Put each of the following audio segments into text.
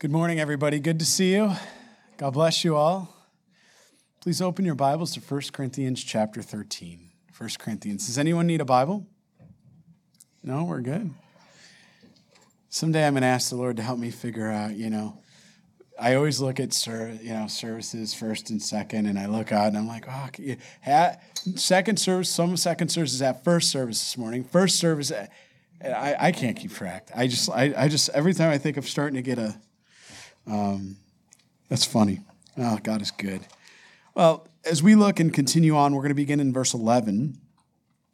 Good morning, everybody. Good to see you. God bless you all. Please open your Bibles to 1 Corinthians chapter 13. 1 Corinthians. Does anyone need a Bible? No, we're good. Someday I'm going to ask the Lord to help me figure out, you know, I always look at ser- you know services first and second, and I look out and I'm like, oh, second service. Some second services at first service this morning. First service, eh, I, I can't keep track. I just I, I just every time I think of starting to get a um, that's funny. Oh, God is good. Well, as we look and continue on, we're going to begin in verse 11.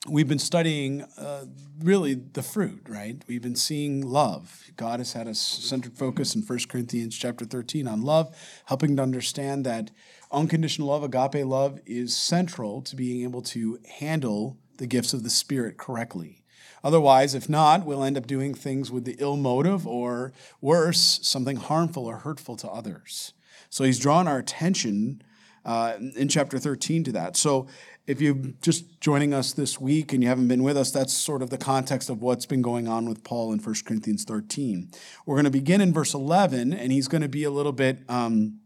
We've been studying uh, really the fruit, right? We've been seeing love. God has had a centered focus in 1 Corinthians chapter 13 on love, helping to understand that unconditional love, agape love, is central to being able to handle the gifts of the Spirit correctly. Otherwise, if not, we'll end up doing things with the ill motive or worse, something harmful or hurtful to others. So he's drawn our attention uh, in chapter 13 to that. So if you're just joining us this week and you haven't been with us, that's sort of the context of what's been going on with Paul in 1 Corinthians 13. We're going to begin in verse 11, and he's going to be a little bit um,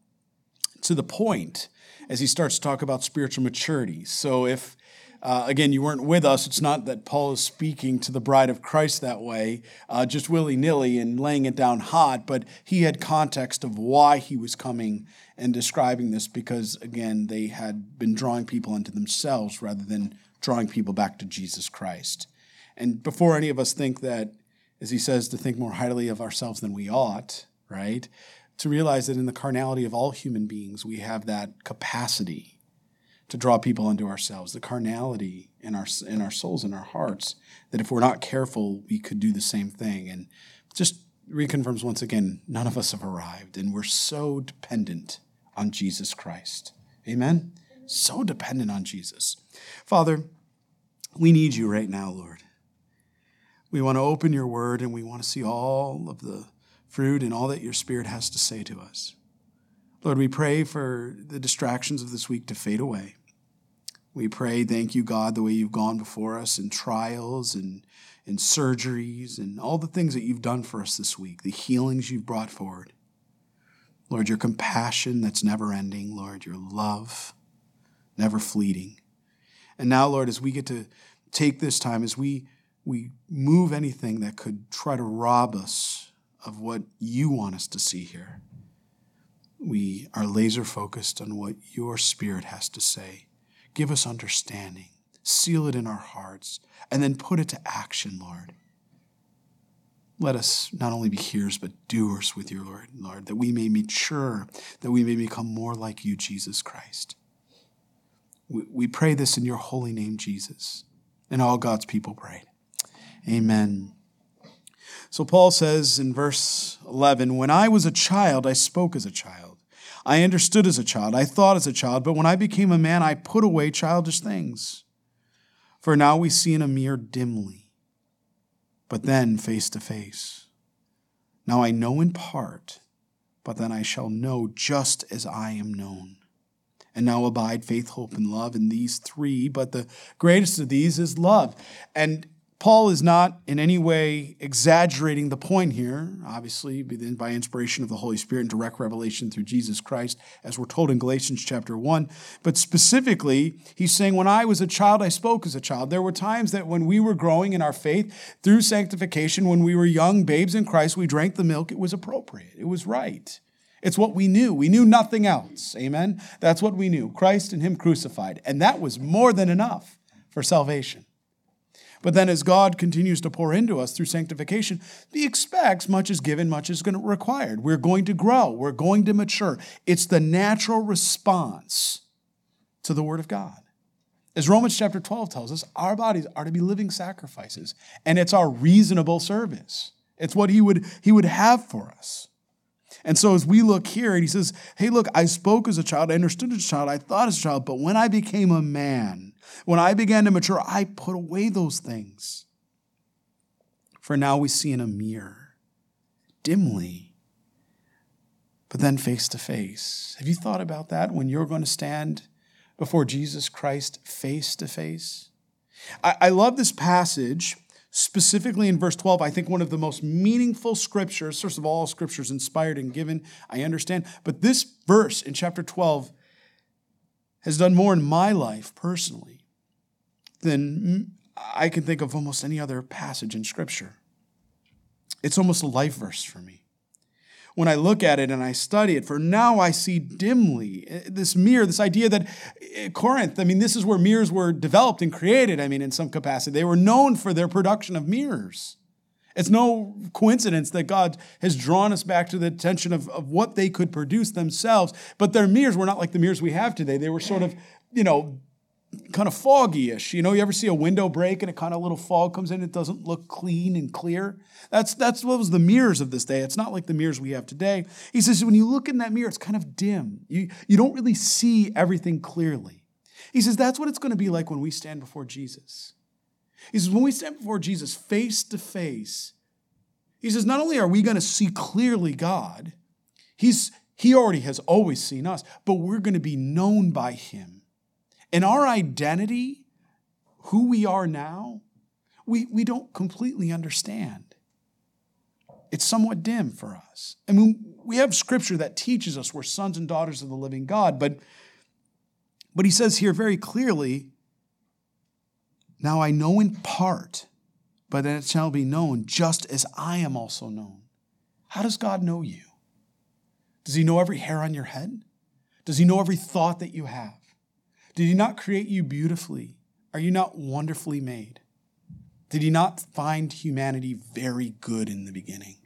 to the point as he starts to talk about spiritual maturity. So if uh, again, you weren't with us. It's not that Paul is speaking to the bride of Christ that way, uh, just willy nilly and laying it down hot, but he had context of why he was coming and describing this because, again, they had been drawing people into themselves rather than drawing people back to Jesus Christ. And before any of us think that, as he says, to think more highly of ourselves than we ought, right? To realize that in the carnality of all human beings, we have that capacity to draw people unto ourselves, the carnality in our in our souls and our hearts, that if we're not careful, we could do the same thing. And just reconfirms once again, none of us have arrived, and we're so dependent on Jesus Christ. Amen? So dependent on Jesus. Father, we need you right now, Lord. We want to open your word and we want to see all of the fruit and all that your spirit has to say to us. Lord, we pray for the distractions of this week to fade away. We pray, thank you, God, the way you've gone before us in trials and in surgeries and all the things that you've done for us this week, the healings you've brought forward. Lord, your compassion that's never ending, Lord, your love never fleeting. And now, Lord, as we get to take this time, as we, we move anything that could try to rob us of what you want us to see here, we are laser focused on what your Spirit has to say Give us understanding. Seal it in our hearts, and then put it to action, Lord. Let us not only be hearers, but doers with your Lord, Lord, that we may mature, that we may become more like you, Jesus Christ. We, we pray this in your holy name, Jesus. And all God's people prayed. Amen. So Paul says in verse 11, When I was a child, I spoke as a child. I understood as a child, I thought as a child, but when I became a man, I put away childish things. For now we see in a mirror dimly, but then face to face. Now I know in part, but then I shall know just as I am known. And now abide faith, hope, and love in these three, but the greatest of these is love. And Paul is not in any way exaggerating the point here, obviously, by inspiration of the Holy Spirit and direct revelation through Jesus Christ, as we're told in Galatians chapter 1. But specifically, he's saying, When I was a child, I spoke as a child. There were times that when we were growing in our faith through sanctification, when we were young babes in Christ, we drank the milk. It was appropriate, it was right. It's what we knew. We knew nothing else. Amen? That's what we knew Christ and Him crucified. And that was more than enough for salvation. But then as God continues to pour into us through sanctification, He expects much is given, much is required. We're going to grow, we're going to mature. It's the natural response to the Word of God. As Romans chapter 12 tells us, our bodies are to be living sacrifices, and it's our reasonable service. It's what He would, he would have for us. And so as we look here, and he says, Hey, look, I spoke as a child, I understood as a child, I thought as a child, but when I became a man, when I began to mature, I put away those things. For now we see in a mirror, dimly, but then face to face. Have you thought about that when you're going to stand before Jesus Christ face to face? I love this passage specifically in verse 12, I think one of the most meaningful scriptures, first of all, scriptures inspired and given, I understand, but this verse in chapter 12 has done more in my life personally than I can think of almost any other passage in scripture. It's almost a life verse for me when I look at it and I study it. For now I see dimly eh, this mirror, this idea that eh, Corinth, I mean, this is where mirrors were developed and created, I mean, in some capacity. They were known for their production of mirrors. It's no coincidence that God has drawn us back to the attention of, of what they could produce themselves. But their mirrors were not like the mirrors we have today. They were sort of, you know, kind of foggy-ish. You know, you ever see a window break and a kind of little fog comes in, it doesn't look clean and clear? That's that's what was the mirrors of this day. It's not like the mirrors we have today. He says when you look in that mirror, it's kind of dim. You, you don't really see everything clearly. He says that's what it's going to be like when we stand before Jesus. He says when we stand before Jesus face to face, he says not only are we going to see clearly God, he's he already has always seen us, but we're going to be known by him and our identity, who we are now, we, we don't completely understand. It's somewhat dim for us. I mean, we have scripture that teaches us we're sons and daughters of the living God, but, but he says here very clearly, now I know in part, but then it shall be known just as I am also known. How does God know you? Does he know every hair on your head? Does he know every thought that you have? Did he not create you beautifully? Are you not wonderfully made? Did he not find humanity very good in the beginning?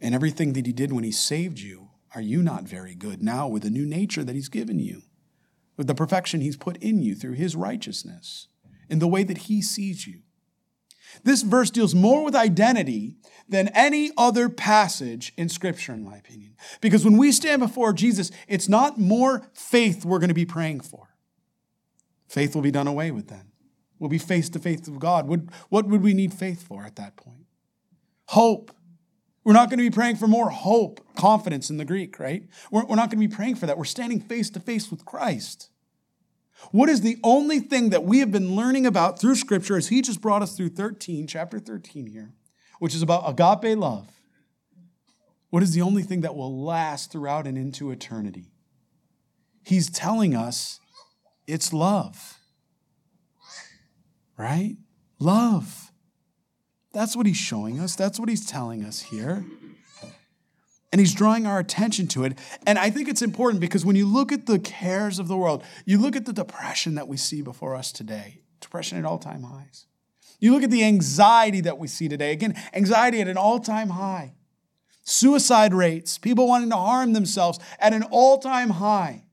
And everything that he did when he saved you, are you not very good now with the new nature that he's given you? With the perfection he's put in you through his righteousness, in the way that he sees you? This verse deals more with identity than any other passage in Scripture, in my opinion. Because when we stand before Jesus, it's not more faith we're going to be praying for. Faith will be done away with then. We'll be face to face with God. What, what would we need faith for at that point? Hope. We're not going to be praying for more hope, confidence in the Greek, right? We're, we're not going to be praying for that. We're standing face to face with Christ. What is the only thing that we have been learning about through Scripture as He just brought us through 13, chapter 13 here, which is about agape love? What is the only thing that will last throughout and into eternity? He's telling us it's love. Right? Love. That's what he's showing us. That's what he's telling us here. And he's drawing our attention to it. And I think it's important because when you look at the cares of the world, you look at the depression that we see before us today, depression at all time highs. You look at the anxiety that we see today. Again, anxiety at an all time high. Suicide rates, people wanting to harm themselves at an all time high.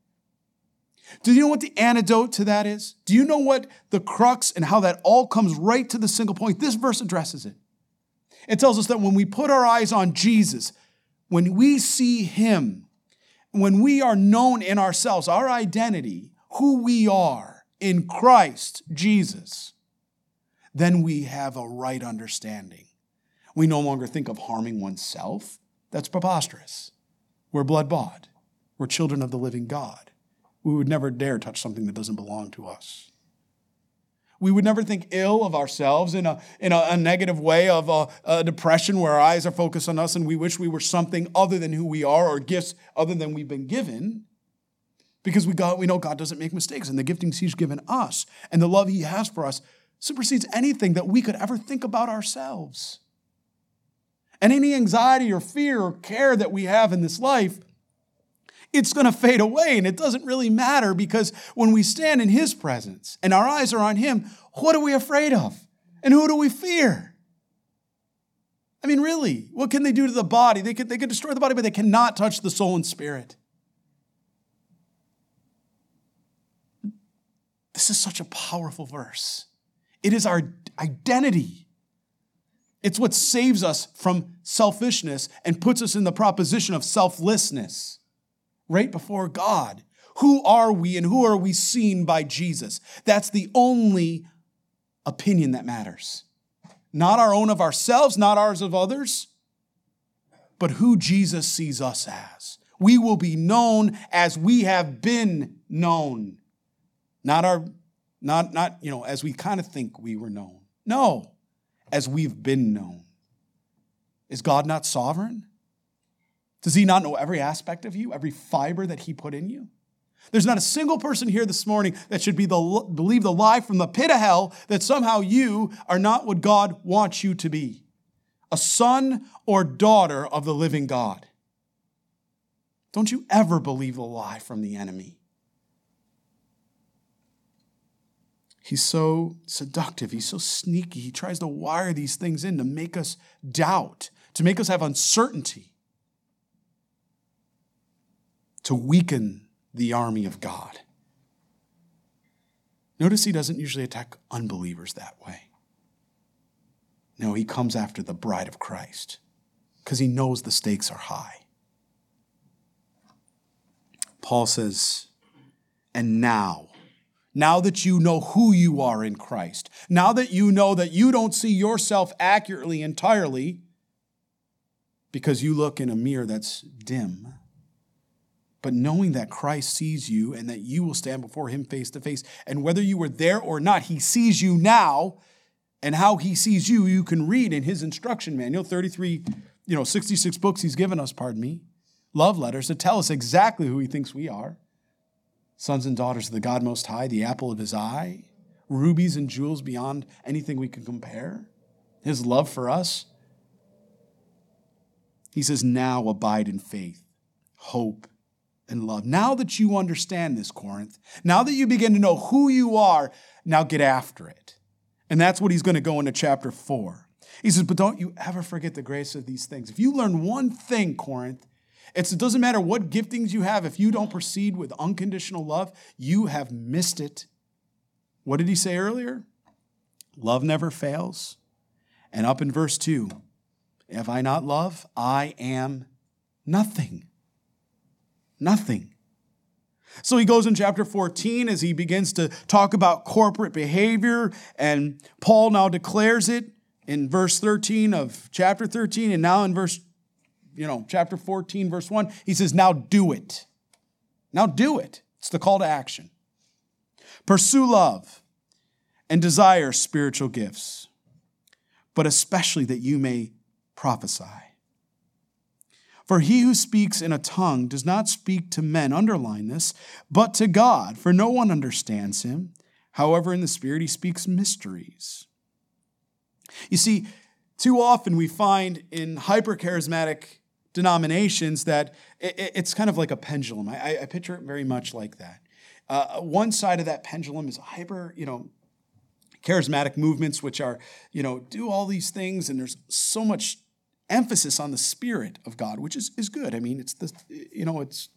Do you know what the antidote to that is? Do you know what the crux and how that all comes right to the single point? This verse addresses it. It tells us that when we put our eyes on Jesus, when we see Him, when we are known in ourselves, our identity, who we are in Christ Jesus, then we have a right understanding. We no longer think of harming oneself. That's preposterous. We're blood bought, we're children of the living God. We would never dare touch something that doesn't belong to us. We would never think ill of ourselves in a, in a, a negative way of a, a, depression where our eyes are focused on us and we wish we were something other than who we are or gifts other than we've been given. Because we, got, we know God doesn't make mistakes and the giftings He's given us and the love He has for us supersedes anything that we could ever think about ourselves. And any anxiety or fear or care that we have in this life it's going to fade away. And it doesn't really matter because when we stand in His presence and our eyes are on Him, what are we afraid of? And who do we fear? I mean, really, what can they do to the body? They could, they could destroy the body, but they cannot touch the soul and spirit. This is such a powerful verse. It is our identity. It's what saves us from selfishness and puts us in the proposition of selflessness right before God. Who are we and who are we seen by Jesus? That's the only opinion that matters. Not our own of ourselves, not ours of others, but who Jesus sees us as. We will be known as we have been known. Not our, not, not, you know, as we kind of think we were known. No, as we've been known. Is God not sovereign? Does he not know every aspect of you, every fiber that he put in you? There's not a single person here this morning that should be the, believe the lie from the pit of hell that somehow you are not what God wants you to be a son or daughter of the living God. Don't you ever believe a lie from the enemy. He's so seductive. He's so sneaky. He tries to wire these things in to make us doubt, to make us have uncertainty, to weaken the army of God. Notice he doesn't usually attack unbelievers that way. No, he comes after the bride of Christ because he knows the stakes are high. Paul says, and now, now that you know who you are in Christ, now that you know that you don't see yourself accurately entirely because you look in a mirror that's dim, but knowing that Christ sees you and that you will stand before him face to face, and whether you were there or not, he sees you now, and how he sees you, you can read in his instruction manual, 33, you know, 66 books he's given us, pardon me, love letters to tell us exactly who he thinks we are. Sons and daughters of the God Most High, the apple of his eye, rubies and jewels beyond anything we can compare. His love for us. He says, now abide in faith, hope, and love. Now that you understand this, Corinth, now that you begin to know who you are, now get after it. And that's what he's going to go into chapter four. He says, But don't you ever forget the grace of these things. If you learn one thing, Corinth, it doesn't matter what giftings you have, if you don't proceed with unconditional love, you have missed it. What did he say earlier? Love never fails. And up in verse 2, if I not love, I am nothing. Nothing. So he goes in chapter 14 as he begins to talk about corporate behavior, and Paul now declares it in verse 13 of chapter 13, and now in verse, you know, chapter 14, verse 1, he says, Now do it. Now do it. It's the call to action. Pursue love and desire spiritual gifts, but especially that you may prophesy. For he who speaks in a tongue does not speak to men, underline this, but to God, for no one understands him. However, in the Spirit he speaks mysteries. You see, too often we find in hypercharismatic denominations that it's kind of like a pendulum. I, picture it very much like that. Uh, one side of that pendulum is hyper, you know, charismatic movements, which are, you know, do all these things, and there's so much emphasis on the Spirit of God, which is, is good. I mean, it's the, you know, it's,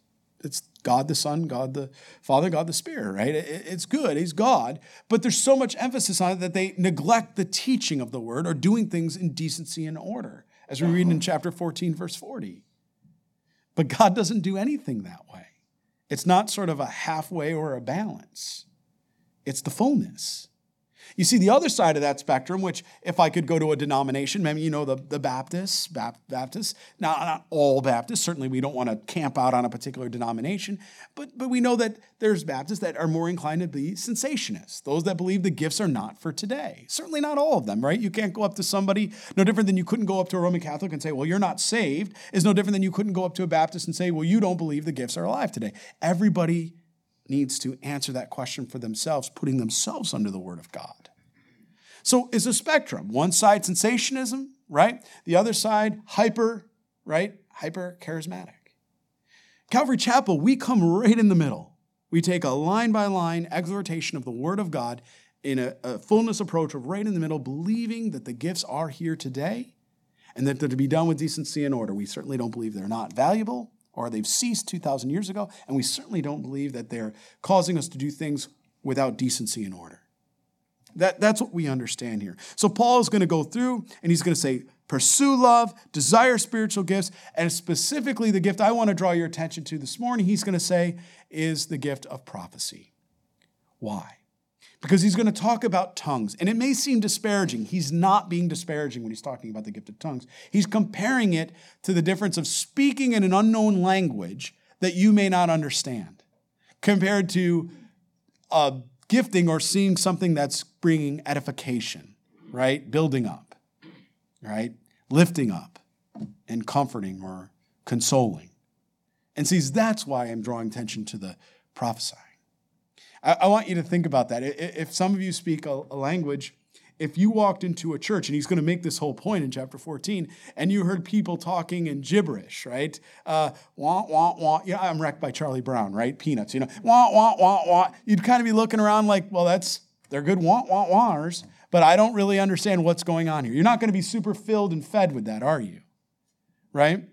it's God the Son, God the Father, God the Spirit, right? It, it's good. He's God. But there's so much emphasis on it that they neglect the teaching of the word or doing things in decency and order, as we read in uh-huh. chapter 14, verse 40. But God doesn't do anything that way. It's not sort of a halfway or a balance, it's the fullness. You see the other side of that spectrum, which if I could go to a denomination, maybe you know the, the Baptists, Baptists. Now, not all Baptists. Certainly, we don't want to camp out on a particular denomination, but but we know that there's Baptists that are more inclined to be cessationists. Those that believe the gifts are not for today. Certainly not all of them, right? You can't go up to somebody, no different than you couldn't go up to a Roman Catholic and say, "Well, you're not saved." Is no different than you couldn't go up to a Baptist and say, "Well, you don't believe the gifts are alive today." Everybody needs to answer that question for themselves, putting themselves under the Word of God. So it's a spectrum. One side, cessationism, right? The other side, hyper, right? Hyper charismatic. Calvary Chapel, we come right in the middle. We take a line by line exhortation of the Word of God in a, a fullness approach of right in the middle, believing that the gifts are here today and that they're to be done with decency and order. We certainly don't believe they're not valuable or they've ceased 2,000 years ago, and we certainly don't believe that they're causing us to do things without decency and order. That, that's what we understand here. So Paul is going to go through and he's going to say, pursue love, desire spiritual gifts, and specifically the gift I want to draw your attention to this morning, he's going to say, is the gift of prophecy. Why? Because he's going to talk about tongues. And it may seem disparaging. He's not being disparaging when he's talking about the gift of tongues. He's comparing it to the difference of speaking in an unknown language that you may not understand, compared to a gifting or seeing something that's bringing edification, right? Building up. right? Lifting up and comforting or consoling. And sees that's why I'm drawing attention to the prophesying. I, I want you to think about that. If some of you speak a, a language, if you walked into a church, and he's going to make this whole point in chapter 14, and you heard people talking in gibberish, right? Uh, wah, wah, wah. Yeah, I'm wrecked by Charlie Brown, right? Peanuts, you know, wah, wah, wah, wah. You'd kind of be looking around like, well, that's, they're good wah, wah, wahers, but I don't really understand what's going on here. You're not going to be super filled and fed with that, are you? Right?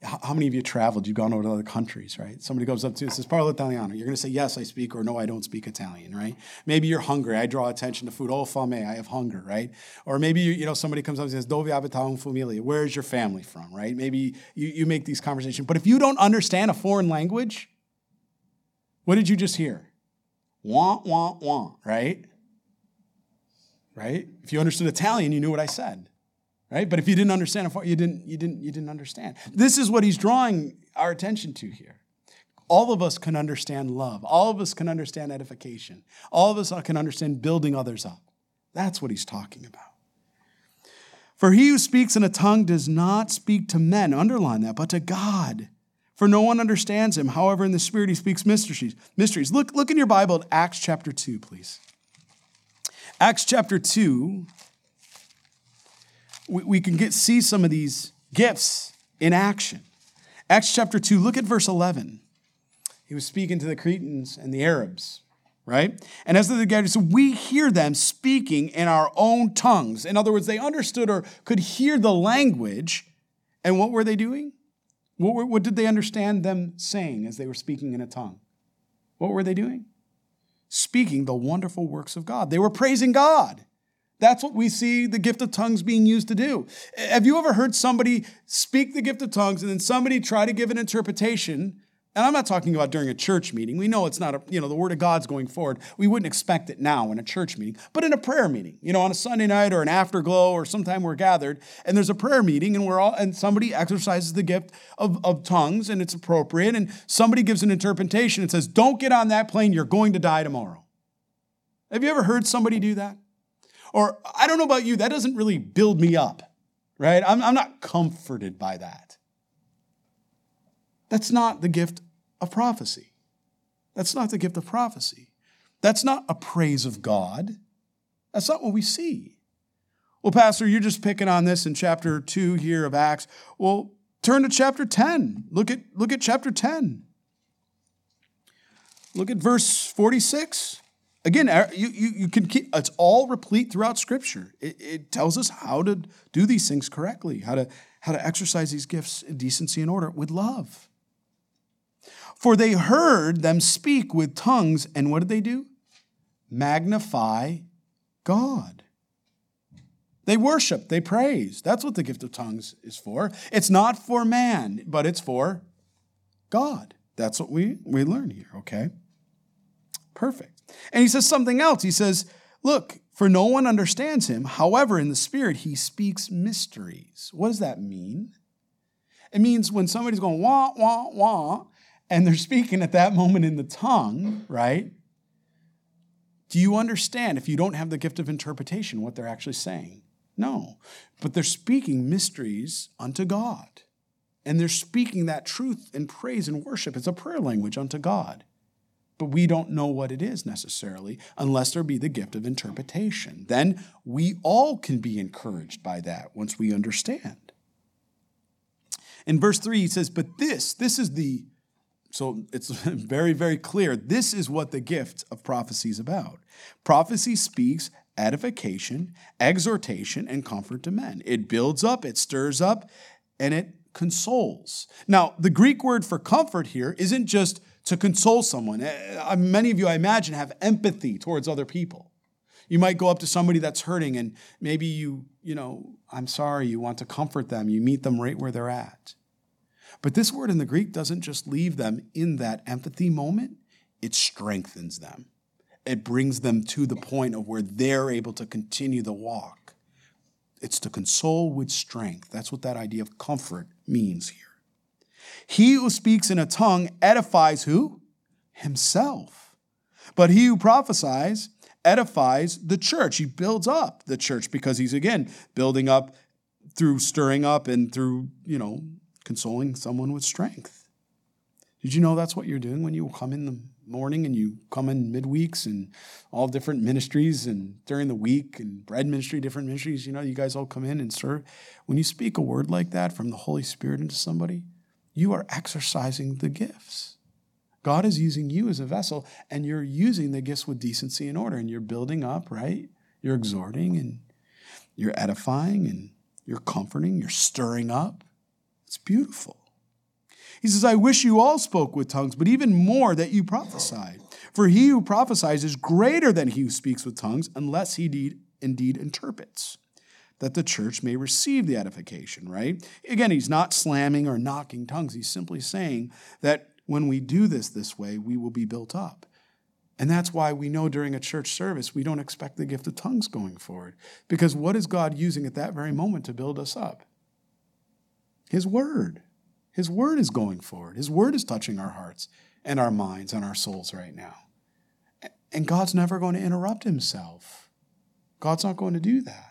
How many of you traveled? You've gone over to other countries, right? Somebody goes up to you and says, Parlo Italiano. You're going to say, Yes, I speak, or No, I don't speak Italian, right? Maybe you're hungry. I draw attention to food. Oh, fame, I have hunger, right? Or maybe, you, you know, somebody comes up and says, Dove abita un familia? Where is your family from, right? Maybe you, you make these conversations. But if you don't understand a foreign language, what did you just hear? Wah, wah, wah, right? Right? If you understood Italian, you knew what I said right? But if you didn't understand you didn't, you didn't, you didn't understand. This is what he's drawing our attention to here. All of us can understand love. All of us can understand edification. All of us can understand building others up. That's what he's talking about. For he who speaks in a tongue does not speak to men, underline that, but to God. For no one understands him. However, in the Spirit he speaks mysteries. Mysteries. Look, look in your Bible at Acts chapter 2, please. Acts chapter 2, we, we can get, see some of these gifts in action. Acts chapter 2, look at verse 11. He was speaking to the Cretans and the Arabs, right? And as they gathered, so we hear them speaking in our own tongues. In other words, they understood or could hear the language. And what were they doing? What, were, what did they understand them saying as they were speaking in a tongue? What were they doing? Speaking the wonderful works of God. They were praising God. That's what we see the gift of tongues being used to do. Have you ever heard somebody speak the gift of tongues and then somebody try to give an interpretation? And I'm not talking about during a church meeting. We know it's not a, you know, the word of God's going forward. We wouldn't expect it now in a church meeting, but in a prayer meeting, you know, on a Sunday night or an afterglow or sometime we're gathered and there's a prayer meeting and we're all, and somebody exercises the gift of, of tongues and it's appropriate and somebody gives an interpretation and says, don't get on that plane, you're going to die tomorrow. Have you ever heard somebody do that? Or I don't know about you, that doesn't really build me up, right? I'm, I'm not comforted by that. That's not the gift of prophecy. That's not the gift of prophecy. That's not a praise of God. That's not what we see. Well, Pastor, you're just picking on this in chapter 2 here of Acts. Well, turn to chapter 10. Look at, look at chapter 10. Look at verse 46. Again, you, you, you can keep, it's all replete throughout Scripture. It, it tells us how to do these things correctly, how to, how to exercise these gifts in decency and order with love. For they heard them speak with tongues, and what did they do? Magnify God. They worship, they praise. That's what the gift of tongues is for. It's not for man, but it's for God. That's what we, we learn here, okay? Perfect. And he says something else. He says, Look, for no one understands him. However, in the Spirit, he speaks mysteries. What does that mean? It means when somebody's going wah, wah, wah, and they're speaking at that moment in the tongue, right? Do you understand if you don't have the gift of interpretation what they're actually saying? No. But they're speaking mysteries unto God. And they're speaking that truth and praise and worship. It's a prayer language unto God but we don't know what it is necessarily unless there be the gift of interpretation. Then we all can be encouraged by that once we understand. In verse 3, he says, But this, this is the, so it's very, very clear. This is what the gift of prophecy is about. Prophecy speaks edification, exhortation, and comfort to men. It builds up, it stirs up, and it consoles. Now, the Greek word for comfort here isn't just to console someone. Eh, many of you, I imagine, have empathy towards other people. You might go up to somebody that's hurting and maybe you, you know, I'm sorry, you want to comfort them. You meet them right where they're at. But this word in the Greek doesn't just leave them in that empathy moment, it strengthens them. It brings them to the point of where they're able to continue the walk. It's to console with strength. That's what that idea of comfort means here. He who speaks in a tongue edifies who? Himself. But he who prophesies edifies the church. He builds up the church because he's, again, building up through stirring up and through, you know, consoling someone with strength. Did you know that's what you're doing when you come in the morning and you come in midweeks and all different ministries and during the week and bread ministry, different ministries, you know, you guys all come in and serve. When you speak a word like that from the Holy Spirit into somebody, you are exercising the gifts. God is using you as a vessel, and you're using the gifts with decency and order, and you're building up, right? You're exhorting and you're edifying and you're comforting, you're stirring up. It's beautiful. He says, I wish you all spoke with tongues, but even more that you prophesied. For he who prophesies is greater than he who speaks with tongues, unless he indeed, interprets, that the church may receive the edification, right? Again, he's not slamming or knocking tongues. He's simply saying that when we do this this way, we will be built up. And that's why we know during a church service, we don't expect the gift of tongues going forward. Because what is God using at that very moment to build us up? His word. His word is going forward. His word is touching our hearts and our minds and our souls right now. And God's never going to interrupt himself. God's not going to do that.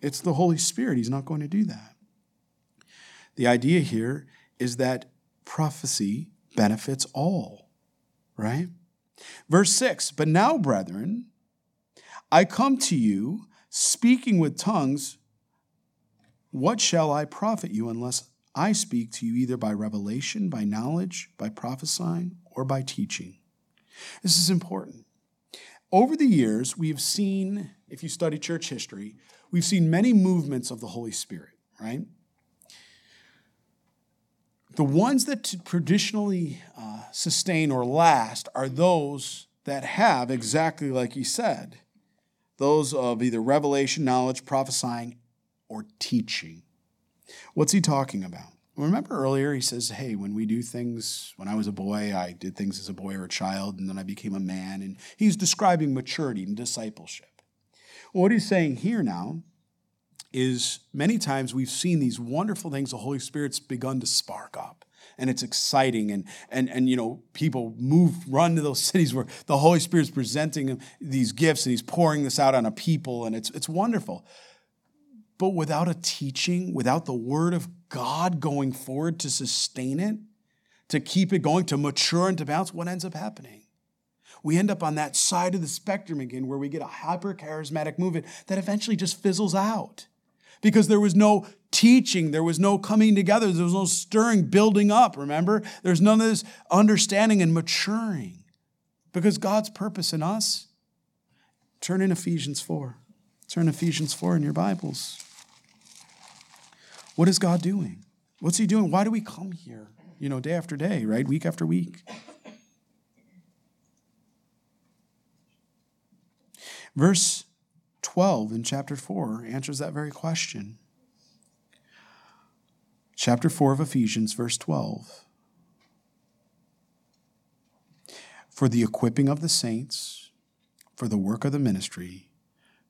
It's the Holy Spirit. He's not going to do that. The idea here is that prophecy benefits all, right? Verse 6 But now, brethren, I come to you speaking with tongues. What shall I profit you unless I speak to you either by revelation, by knowledge, by prophesying, or by teaching? This is important. Over the years, we've seen, if you study church history, we've seen many movements of the Holy Spirit, right? The ones that traditionally uh, sustain or last are those that have, exactly like he said, those of either revelation, knowledge, prophesying, or teaching. What's he talking about? Remember earlier, he says, Hey, when we do things, when I was a boy, I did things as a boy or a child, and then I became a man. And he's describing maturity and discipleship. What he's saying here now is many times we've seen these wonderful things the Holy Spirit's begun to spark up. And it's exciting, and and and you know people move, run to those cities where the Holy Spirit's presenting these gifts, and He's pouring this out on a people, and it's it's wonderful. But without a teaching, without the Word of God going forward to sustain it, to keep it going, to mature and to bounce, what ends up happening? We end up on that side of the spectrum again where we get a hyper charismatic movement that eventually just fizzles out because there was no teaching, there was no coming together, there was no stirring, building up, remember? There's none of this understanding and maturing because God's purpose in us. Turn in Ephesians 4. Turn Ephesians 4 in your Bibles. What is God doing? What's He doing? Why do we come here, you know, day after day, right? Week after week. Verse 12 in chapter 4 answers that very question. Chapter 4 of Ephesians, verse 12. For the equipping of the saints, for the work of the ministry,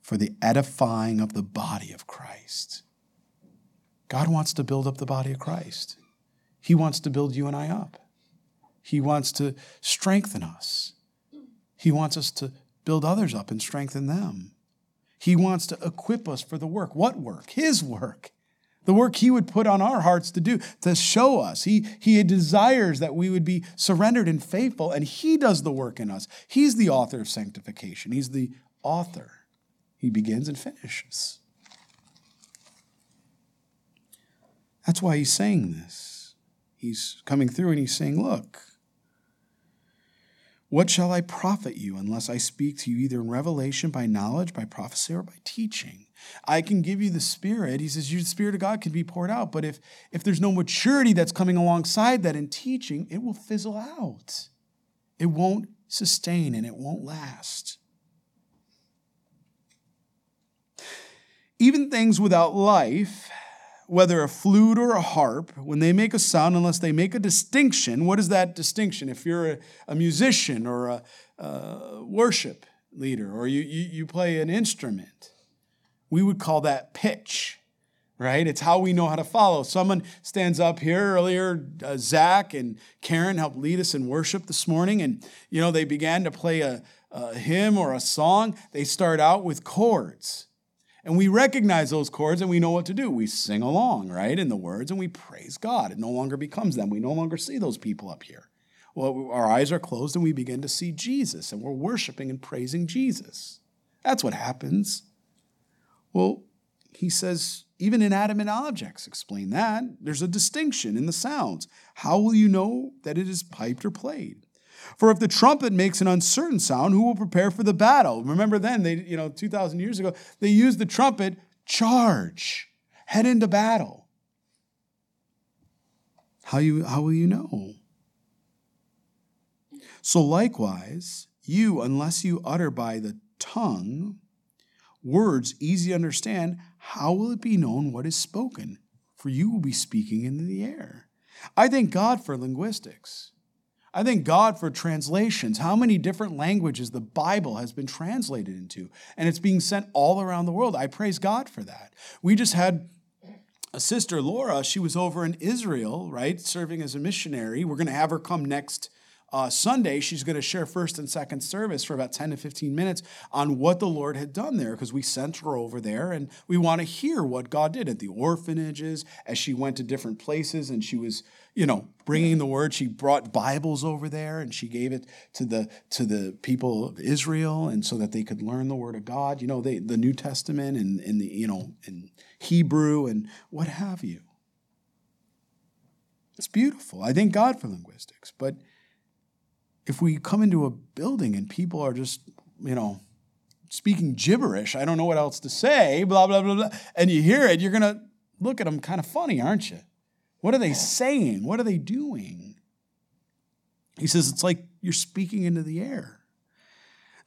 for the edifying of the body of Christ. God wants to build up the body of Christ. He wants to build you and I up. He wants to strengthen us. He wants us to build others up and strengthen them. He wants to equip us for the work. What work? His work. The work He would put on our hearts to do, to show us. He, he desires that we would be surrendered and faithful, and He does the work in us. He's the author of sanctification, He's the author. He begins and finishes. That's why He's saying this. He's coming through and He's saying, Look, what shall I profit you unless I speak to you either in revelation, by knowledge, by prophecy, or by teaching? I can give you the Spirit. He says, the Spirit of God can be poured out. But if, if there's no maturity that's coming alongside that in teaching, it will fizzle out. It won't sustain and it won't last. Even things without life whether a flute or a harp, when they make a sound, unless they make a distinction, what is that distinction? If you're a, a musician or a, a, worship leader or you, you, you play an instrument, we would call that pitch, right? It's how we know how to follow. Someone stands up here earlier, uh, Zach and Karen helped lead us in worship this morning, and you know they began to play a, a hymn or a song, they start out with chords. And we recognize those chords and we know what to do. We sing along, right, in the words and we praise God. It no longer becomes them. We no longer see those people up here. Well, our eyes are closed and we begin to see Jesus and we're worshiping and praising Jesus. That's what happens. Well, he says, even inanimate objects explain that. There's a distinction in the sounds. How will you know that it is piped or played? For if the trumpet makes an uncertain sound, who will prepare for the battle? Remember then, they, you know, 2,000 years ago, they used the trumpet, charge, head into battle. How, you, how will you know? So likewise, you, unless you utter by the tongue words easy to understand, how will it be known what is spoken? For you will be speaking into the air. I thank God for linguistics. I thank God for translations, how many different languages the Bible has been translated into, and it's being sent all around the world. I praise God for that. We just had a sister, Laura, she was over in Israel, right, serving as a missionary. We're going to have her come next uh, Sunday, she's going to share first and second service for about 10 to 15 minutes on what the Lord had done there because we sent her over there and we want to hear what God did at the orphanages as she went to different places and she was, you know, bringing the word. She brought Bibles over there and she gave it to the to the people of Israel and so that they could learn the word of God. You know, they, the New Testament and in the, you know, in Hebrew and what have you. It's beautiful. I thank God for linguistics, but if we come into a building and people are just, you know, speaking gibberish, I don't know what else to say, blah, blah, blah, blah, and you hear it, you're going to look at them kind of funny, aren't you? What are they saying? What are they doing? He says it's like you're speaking into the air.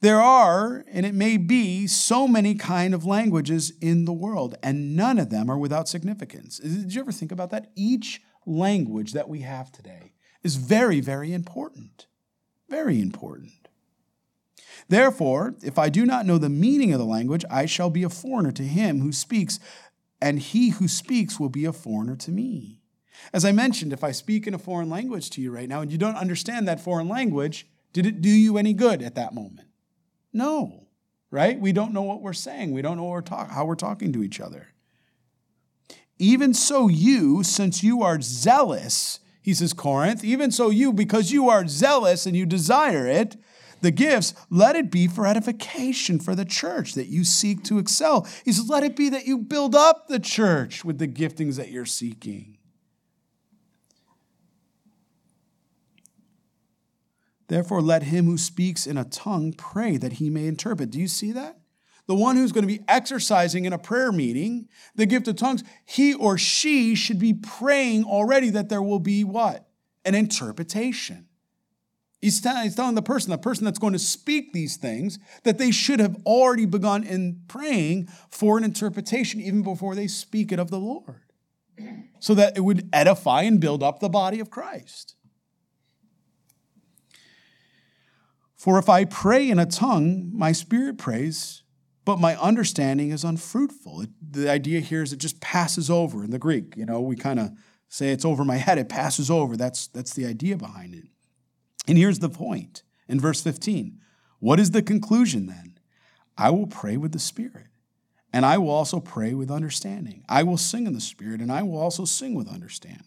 There are, and it may be, so many kind of languages in the world, and none of them are without significance. Did you ever think about that? Each language that we have today is very, very important. Very important. Therefore, if I do not know the meaning of the language, I shall be a foreigner to him who speaks, and he who speaks will be a foreigner to me. As I mentioned, if I speak in a foreign language to you right now and you don't understand that foreign language, did it do you any good at that moment? No, right? We don't know what we're saying. We don't know we're talk- how we're talking to each other. Even so, you, since you are zealous, he says, Corinth, even so you, because you are zealous and you desire it, the gifts, let it be for edification for the church that you seek to excel. He says, let it be that you build up the church with the giftings that you're seeking. Therefore, let him who speaks in a tongue pray that he may interpret. Do you see that? The one who's going to be exercising in a prayer meeting the gift of tongues, he or she should be praying already that there will be what? An interpretation. He's telling the person, the person that's going to speak these things, that they should have already begun in praying for an interpretation even before they speak it of the Lord, so that it would edify and build up the body of Christ. For if I pray in a tongue, my spirit prays, but my understanding is unfruitful. It, the idea here is it just passes over in the Greek. You know, we kind of say it's over my head, it passes over. That's, that's the idea behind it. And here's the point in verse 15 What is the conclusion then? I will pray with the Spirit, and I will also pray with understanding. I will sing in the Spirit, and I will also sing with understanding.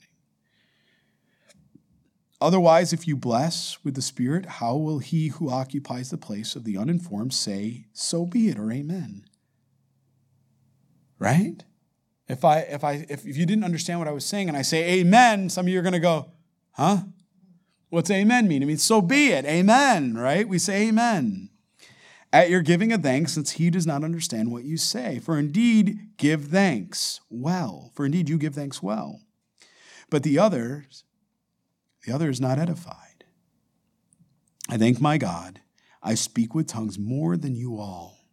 Otherwise, if you bless with the Spirit, how will he who occupies the place of the uninformed say, So be it, or Amen? Right? If I if I if, if you didn't understand what I was saying and I say Amen, some of you are gonna go, huh? What's amen mean? It means so be it. Amen, right? We say amen. At your giving of thanks, since he does not understand what you say. For indeed, give thanks well. For indeed, you give thanks well. But the others the other is not edified. I thank my God, I speak with tongues more than you all.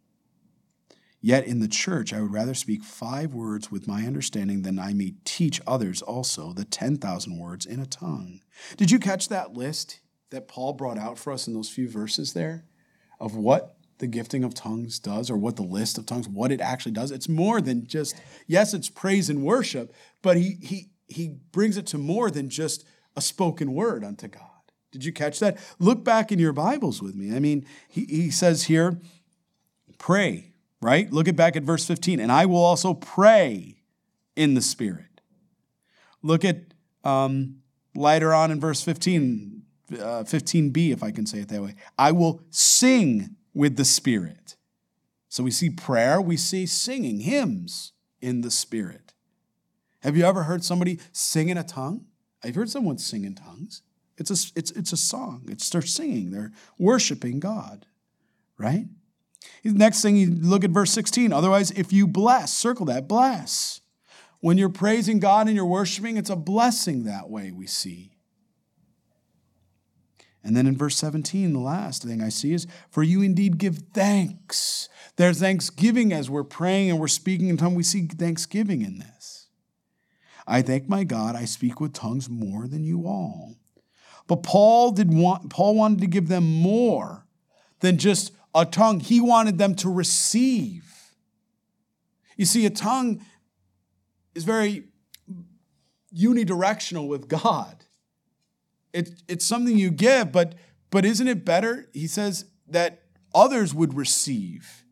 Yet in the church, I would rather speak five words with my understanding than I may teach others also the 10,000 words in a tongue. Did you catch that list that Paul brought out for us in those few verses there of what the gifting of tongues does or what the list of tongues, what it actually does? It's more than just, yes, it's praise and worship, but he, he, he brings it to more than just a spoken word unto God. Did you catch that? Look back in your Bibles with me. I mean, he, he says here, pray, right? Look at back at verse 15. And I will also pray in the Spirit. Look at um, later on in verse 15, uh, 15b, if I can say it that way. I will sing with the Spirit. So we see prayer, we see singing, hymns in the Spirit. Have you ever heard somebody sing in a tongue? I've heard someone sing in tongues. It's a, it's, it's a song. It's they're singing. They're worshiping God, right? Next thing, you look at verse 16. Otherwise, if you bless, circle that, bless. When you're praising God and you're worshiping, it's a blessing that way we see. And then in verse 17, the last thing I see is, For you indeed give thanks. There's thanksgiving as we're praying and we're speaking in tongues. We see thanksgiving in this. I thank my God, I speak with tongues more than you all. But Paul did want Paul wanted to give them more than just a tongue. He wanted them to receive. You see, a tongue is very unidirectional with God. It, it's something you give, but but isn't it better? He says that others would receive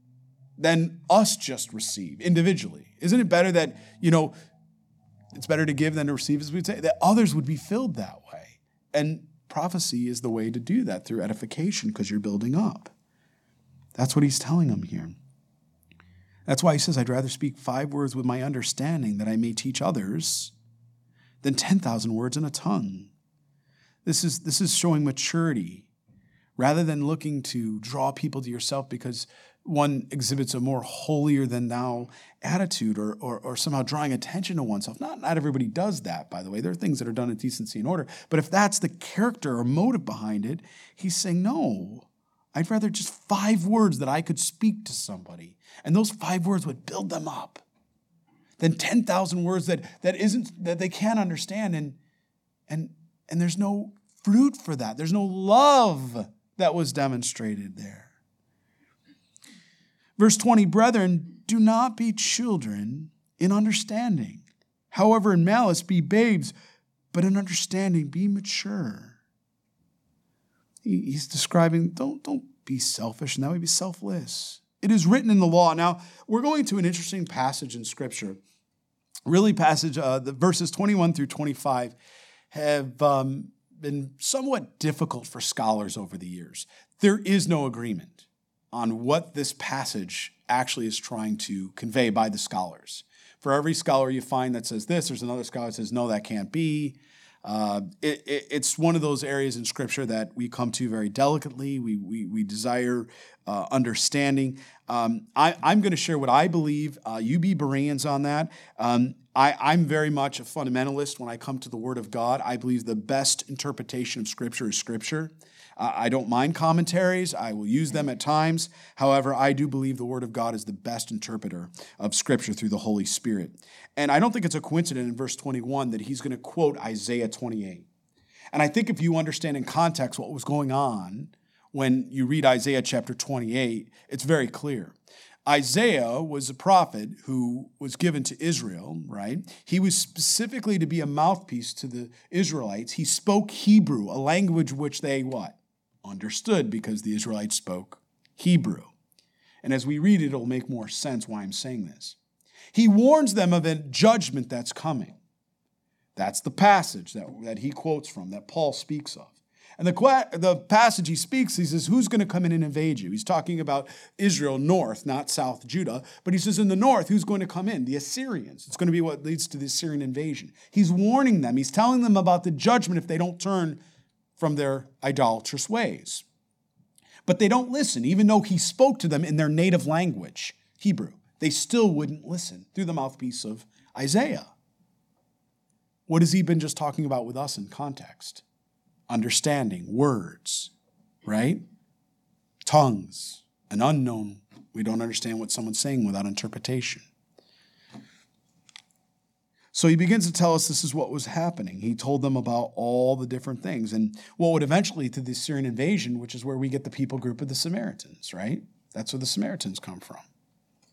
than us just receive individually. Isn't it better that, you know, it's better to give than to receive, as we'd say, that others would be filled that way. And prophecy is the way to do that through edification because you're building up. That's what he's telling them here. That's why he says, I'd rather speak five words with my understanding that I may teach others than 10,000 words in a tongue. This is, this is showing maturity rather than looking to draw people to yourself because one exhibits a more holier than thou attitude or, or, or, somehow drawing attention to oneself. Not, not everybody does that, by the way. There are things that are done in decency and order. But if that's the character or motive behind it, he's saying, no, I'd rather just five words that I could speak to somebody, and those five words would build them up, than 10,000 words that, that, isn't, that they can't understand. And, and, and there's no fruit for that, there's no love that was demonstrated there. Verse 20, brethren, do not be children in understanding. However, in malice, be babes, but in understanding, be mature. He's describing, don't, don't be selfish, and that would be selfless. It is written in the law. Now, we're going to an interesting passage in Scripture. Really, passage, uh, the verses 21 through 25 have um, been somewhat difficult for scholars over the years. There is no agreement on what this passage actually is trying to convey by the scholars. For every scholar you find that says this, there's another scholar that says, no, that can't be. Uh, it, it, it's one of those areas in Scripture that we come to very delicately. We, we, we desire uh, understanding. Um, I, am going to share what I believe. Uh, you be Bereans on that. Um, I, I'm very much a fundamentalist when I come to the Word of God. I believe the best interpretation of Scripture is Scripture. I don't mind commentaries, I will use them at times. However, I do believe the Word of God is the best interpreter of Scripture through the Holy Spirit. And I don't think it's a coincidence in verse 21 that he's going to quote Isaiah 28. And I think if you understand in context what was going on when you read Isaiah chapter 28, it's very clear. Isaiah was a prophet who was given to Israel, right? He was specifically to be a mouthpiece to the Israelites. He spoke Hebrew, a language which they what? Understood because the Israelites spoke Hebrew. And as we read it, it'll make more sense why I'm saying this. He warns them of a judgment that's coming. That's the passage that, that he quotes from, that Paul speaks of. And the, the passage he speaks, he says, Who's going to come in and invade you? He's talking about Israel north, not south Judah. But he says, In the north, who's going to come in? The Assyrians. It's going to be what leads to the Assyrian invasion. He's warning them, he's telling them about the judgment if they don't turn from their idolatrous ways. But they don't listen, even though he spoke to them in their native language, Hebrew. They still wouldn't listen through the mouthpiece of Isaiah. What has he been just talking about with us in context? Understanding, words, right? Tongues, an unknown. We don't understand what someone's saying without interpretation. So he begins to tell us this is what was happening. He told them about all the different things and what would eventually to the Assyrian invasion, which is where we get the people group of the Samaritans, right? That's where the Samaritans come from.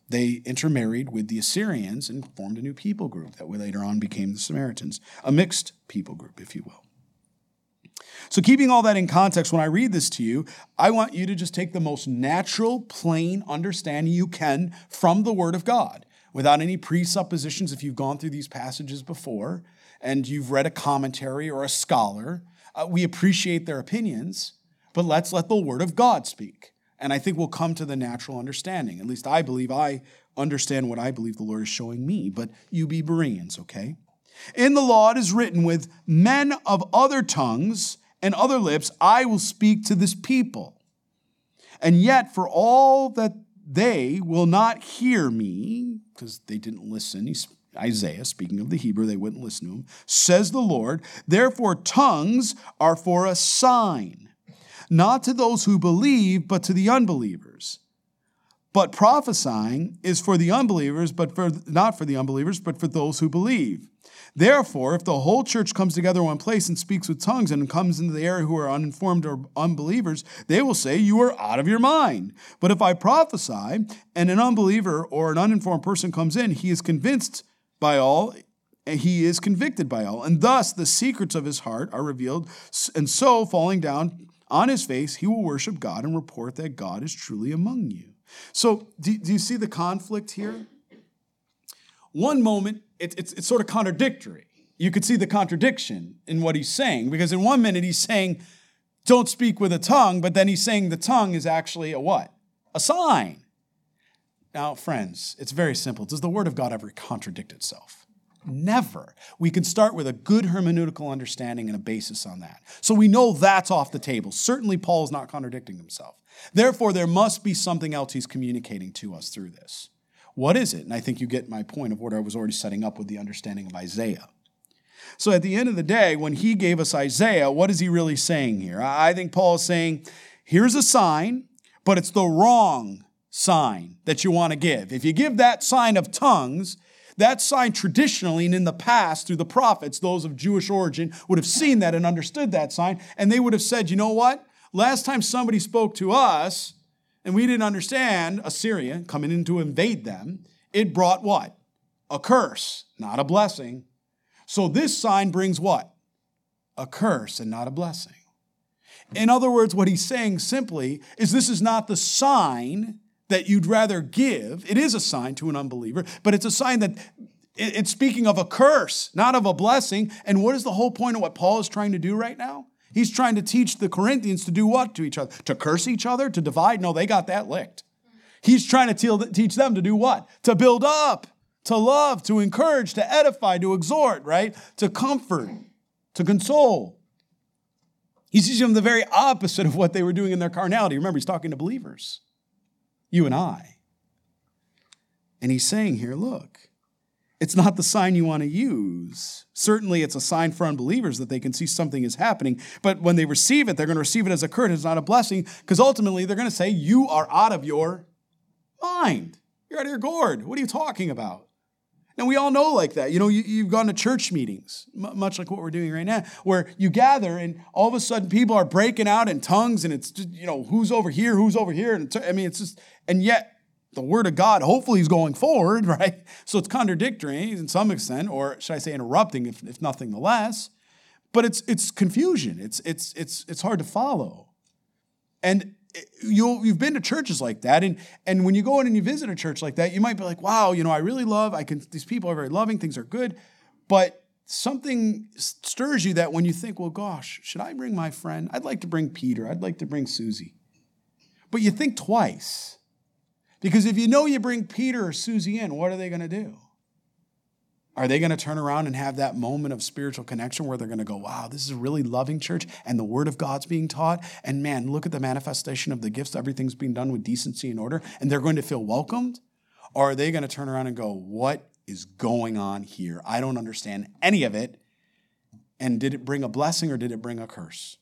They intermarried with the Assyrians and formed a new people group that we later on became the Samaritans, a mixed people group, if you will. So, keeping all that in context, when I read this to you, I want you to just take the most natural, plain understanding you can from the Word of God without any presuppositions if you've gone through these passages before and you've read a commentary or a scholar. Uh, we appreciate their opinions, but let's let the Word of God speak. And I think we'll come to the natural understanding. At least I believe I understand what I believe the Lord is showing me, but you be Bereans, okay? In the law it is written, with men of other tongues and other lips I will speak to this people. And yet, for all that they will not hear me, because they didn't listen, he's Isaiah, speaking of the Hebrew, they wouldn't listen to him, says the Lord, therefore tongues are for a sign, not to those who believe, but to the unbelievers. But prophesying is for the unbelievers, but for, not for the unbelievers, but for those who believe. Therefore, if the whole church comes together in one place and speaks with tongues and comes into the area who are uninformed or unbelievers, they will say, You are out of your mind. But if I prophesy and an unbeliever or an uninformed person comes in, he is convinced by all, and he is convicted by all. And thus the secrets of his heart are revealed. And so, falling down on his face, he will worship God and report that God is truly among you. So, do, do you see the conflict here? One moment, it, it's, it's sort of contradictory. You could see the contradiction in what he's saying, because in one minute he's saying, don't speak with a tongue, but then he's saying the tongue is actually a what? A sign. Now, friends, it's very simple. Does the Word of God ever contradict itself? Never. We can start with a good hermeneutical understanding and a basis on that. So we know that's off the table. Certainly, Paul is not contradicting himself. Therefore, there must be something else he's communicating to us through this. What is it? And I think you get my point of what I was already setting up with the understanding of Isaiah. So at the end of the day, when he gave us Isaiah, what is he really saying here? I think Paul is saying, here's a sign, but it's the wrong sign that you want to give. If you give that sign of tongues, that sign traditionally and in the past through the prophets, those of Jewish origin, would have seen that and understood that sign, and they would have said, you know what? Last time somebody spoke to us and we didn't understand Assyria coming in to invade them, it brought what? A curse, not a blessing. So this sign brings what? A curse and not a blessing. In other words, what he's saying simply is this is not the sign that you'd rather give. It is a sign to an unbeliever, but it's a sign that it's speaking of a curse, not of a blessing. And what is the whole point of what Paul is trying to do right now? He's trying to teach the Corinthians to do what to each other? To curse each other? To divide? No, they got that licked. He's trying to teach them to do what? To build up, to love, to encourage, to edify, to exhort, right? To comfort, to console. He's teaching them the very opposite of what they were doing in their carnality. Remember, he's talking to believers, you and I. And he's saying here, look, it's not the sign you want to use. Certainly, it's a sign for unbelievers that they can see something is happening. But when they receive it, they're going to receive it as a curse. It's not a blessing because ultimately they're going to say, You are out of your mind. You're out of your gourd. What are you talking about? Now, we all know like that. You know, you, have gone to church meetings, much like what we're doing right now, where you gather and all of a sudden people are breaking out in tongues and it's, just, you know, who's over here, who's over here. And I mean, it's just, and yet the word of God hopefully is going forward, right? So it's contradictory in some extent, or should I say interrupting, if, if nothing the less. But it's it's confusion. It's it's it's it's hard to follow. And eh, you you've been to churches like that, and and when you go in and you visit a church like that, you might be like, wow, you know, I really love. I can. These people are very loving. Things are good, but something stirs you that when you think, well, gosh, should I bring my friend? I'd like to bring Peter. I'd like to bring Susie. But you think twice because if you know you bring Peter or Susie in, what are they going to do? Are they going to turn around and have that moment of spiritual connection where they're going to go, wow, this is a really loving church and the word of God's being taught? And man, look at the manifestation of the gifts. Everything's being done with decency and order. And they're going to feel welcomed? Or are they going to turn around and go, what is going on here? I don't understand any of it. And did it bring a blessing or did it bring a curse?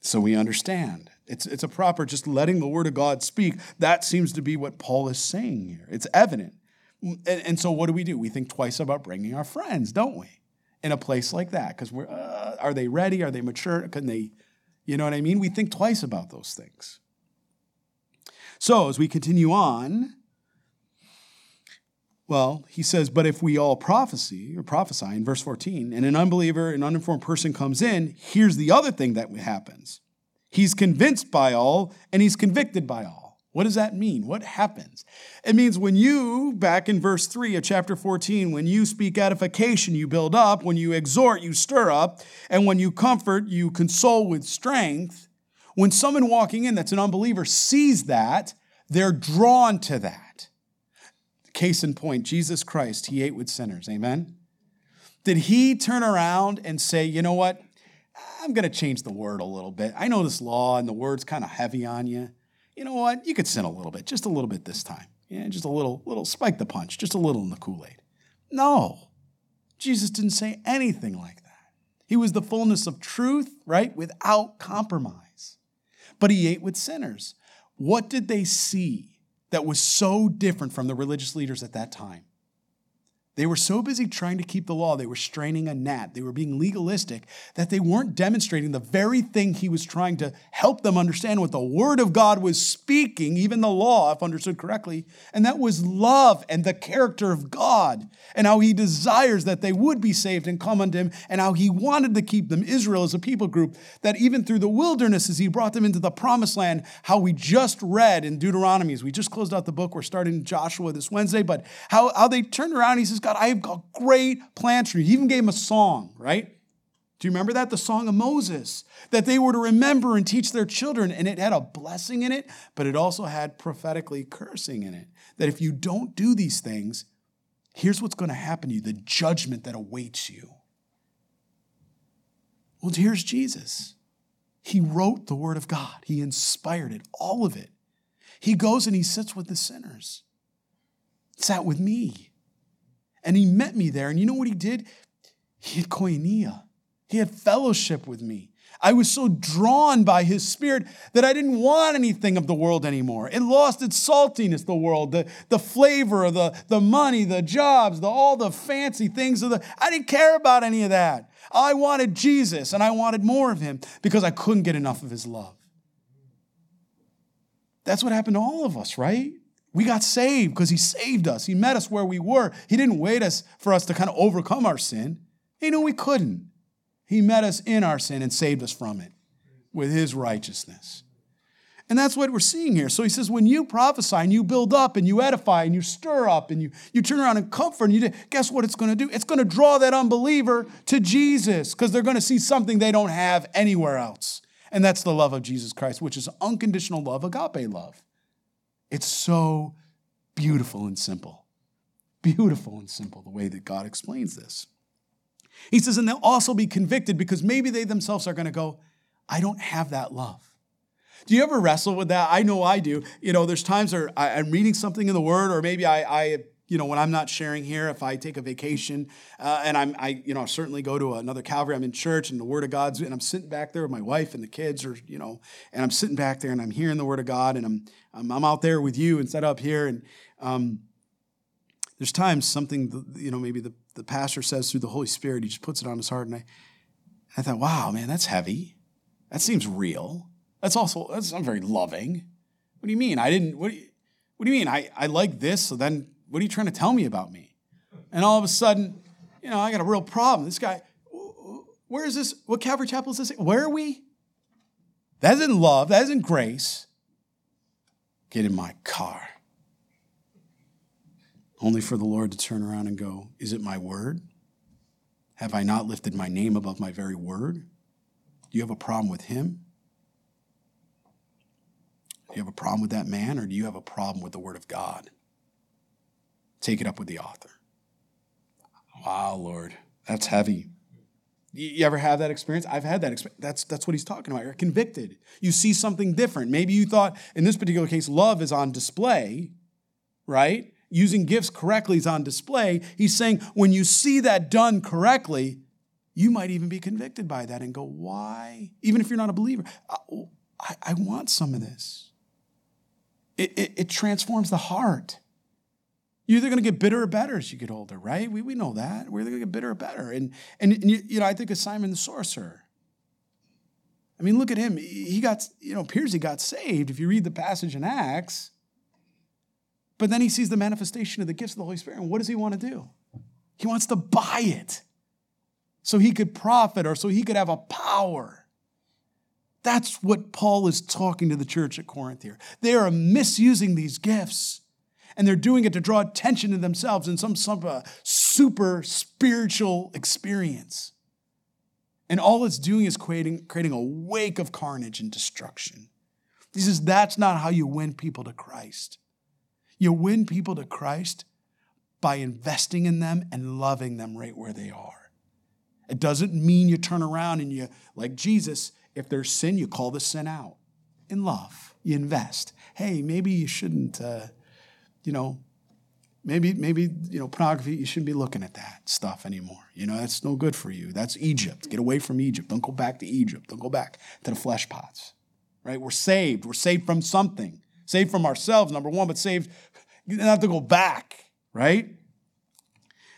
So we understand. It's, it's a proper just letting the word of God speak. That seems to be what Paul is saying here. It's evident. And, and so what do we do? We think twice about bringing our friends, don't we? In a place like that. Because we're, uh, are they ready? Are they mature? Can they, you know what I mean? We think twice about those things. So as we continue on, Well, he says, but if we all prophesy or prophesy in verse 14, and an unbeliever, an uninformed person comes in, here's the other thing that happens. He's convinced by all and he's convicted by all. What does that mean? What happens? It means when you, back in verse 3 of chapter 14, when you speak edification, you build up. When you exhort, you stir up. And when you comfort, you console with strength. When someone walking in that's an unbeliever sees that, they're drawn to that. Case in point, Jesus Christ, he ate with sinners. Amen? Did he turn around and say, you know what? I'm going to change the word a little bit. I know this law and the word's kind of heavy on you you know what? You could sin a little bit, just a little bit this time. Yeah, just a little, little spike the punch, just a little in the Kool Aid. No, Jesus didn't say anything like that. He was the fullness of truth, right? Without compromise. But he ate with sinners. What did they see that was so different from the religious leaders at that time? They were so busy trying to keep the law, they were straining a gnat, they were being legalistic, that they weren't demonstrating the very thing he was trying to help them understand what the Word of God was speaking, even the law, if understood correctly, and that was love and the character of God, and how he desires that they would be saved and come unto him, and how he wanted to keep them, Israel as a people group, that even through the wilderness, as he brought them into the promised land, how we just read in Deuteronomy, as we just closed out the book, we're starting Joshua this Wednesday, but how, how they turned around, he says, God, I've got great plans for you. He even gave him a song, right? Do you remember that? The song of Moses, that they were to remember and teach their children. And it had a blessing in it, but it also had prophetically cursing in it. That if you don't do these things, here's what's going to happen to you the judgment that awaits you. Well, here's Jesus. He wrote the Word of God, He inspired it, all of it. He goes and He sits with the sinners, sat with me. And he met me there. And you know what he did? He had koinonia. He had fellowship with me. I was so drawn by his spirit that I didn't want anything of the world anymore. It lost its saltiness, the world, the, the flavor the, the money, the jobs, the, all the fancy things of the. I didn't care about any of that. I wanted Jesus and I wanted more of him because I couldn't get enough of his love. That's what happened to all of us, right? We got saved because he saved us. He met us where we were. He didn't wait us for us to kind of overcome our sin. He knew we couldn't. He met us in our sin and saved us from it with his righteousness. And that's what we're seeing here. So he says, when you prophesy and you build up and you edify and you stir up and you, you turn around and comfort, and you guess what it's going to do? It's going to draw that unbeliever to Jesus because they're going to see something they don't have anywhere else. And that's the love of Jesus Christ, which is unconditional love, agape love. It's so beautiful and simple. Beautiful and simple, the way that God explains this. He says, and they'll also be convicted because maybe they themselves are going to go, I don't have that love. Do you ever wrestle with that? I know I do. You know, there's times where I'm reading something in the Word, or maybe I, I you know, when I'm not sharing here, if I take a vacation uh, and I'm, I, you know, I certainly go to another Calvary, I'm in church and the Word of God's, and I'm sitting back there with my wife and the kids, or, you know, and I'm sitting back there and I'm hearing the Word of God and I'm, I'm, I'm out there with you instead up here. And um, there's times something, you know, maybe the, the pastor says through the Holy Spirit, he just puts it on his heart. And I, I thought, wow, man, that's heavy. That seems real. That's also, that's not very loving. What do you mean? I didn't, what do you, what do you mean? I, I like this, so then what are you trying to tell me about me? And all of a sudden, you know, I got a real problem. This guy, where is this? What Calvary Chapel is this? Where are we? That isn't love. That isn't grace. Get in my car. Only for the Lord to turn around and go, Is it my word? Have I not lifted my name above my very word? Do you have a problem with him? Do you have a problem with that man, or do you have a problem with the word of God? Take it up with the author. Wow, Lord, that's heavy. You ever have that experience? I've had that experience. That's, that's what he's talking about. You're convicted. You see something different. Maybe you thought, in this particular case, love is on display, right? Using gifts correctly is on display. He's saying when you see that done correctly, you might even be convicted by that and go, why? Even if you're not a believer, uh, I, I want some of this. It, it, it transforms the heart. You're either going to get bitter or better as you get older, right? We, we know that. We're either going to get bitter or better. And, and, and you, you, know, I think of Simon the sorcerer. I mean, look at him. He got, you know, appears he got saved. If you read the passage in Acts, But then he sees the manifestation of the gifts of the Holy Spirit. And what does he want to do? He wants to buy it so he could profit or so he could have a power. That's what Paul is talking to the church at Corinth here. They are misusing these gifts and they're doing it to draw attention to themselves in some, some uh, super spiritual experience. And all it's doing is creating, creating a wake of carnage and destruction. He says that's not how you win people to Christ. You win people to Christ by investing in them and loving them right where they are. It doesn't mean you turn around and you, like Jesus, if there's sin, you call the sin out. In love, you invest. Hey, maybe you shouldn't, uh, you know, maybe, maybe, you know, pornography, you shouldn't be looking at that stuff anymore. You know, that's no good for you. That's Egypt. Get away from Egypt. Don't go back to Egypt. Don't go back to the flesh pots, right? We're saved. We're saved from something. Saved from ourselves, number one, but saved, you don't have to go back, right?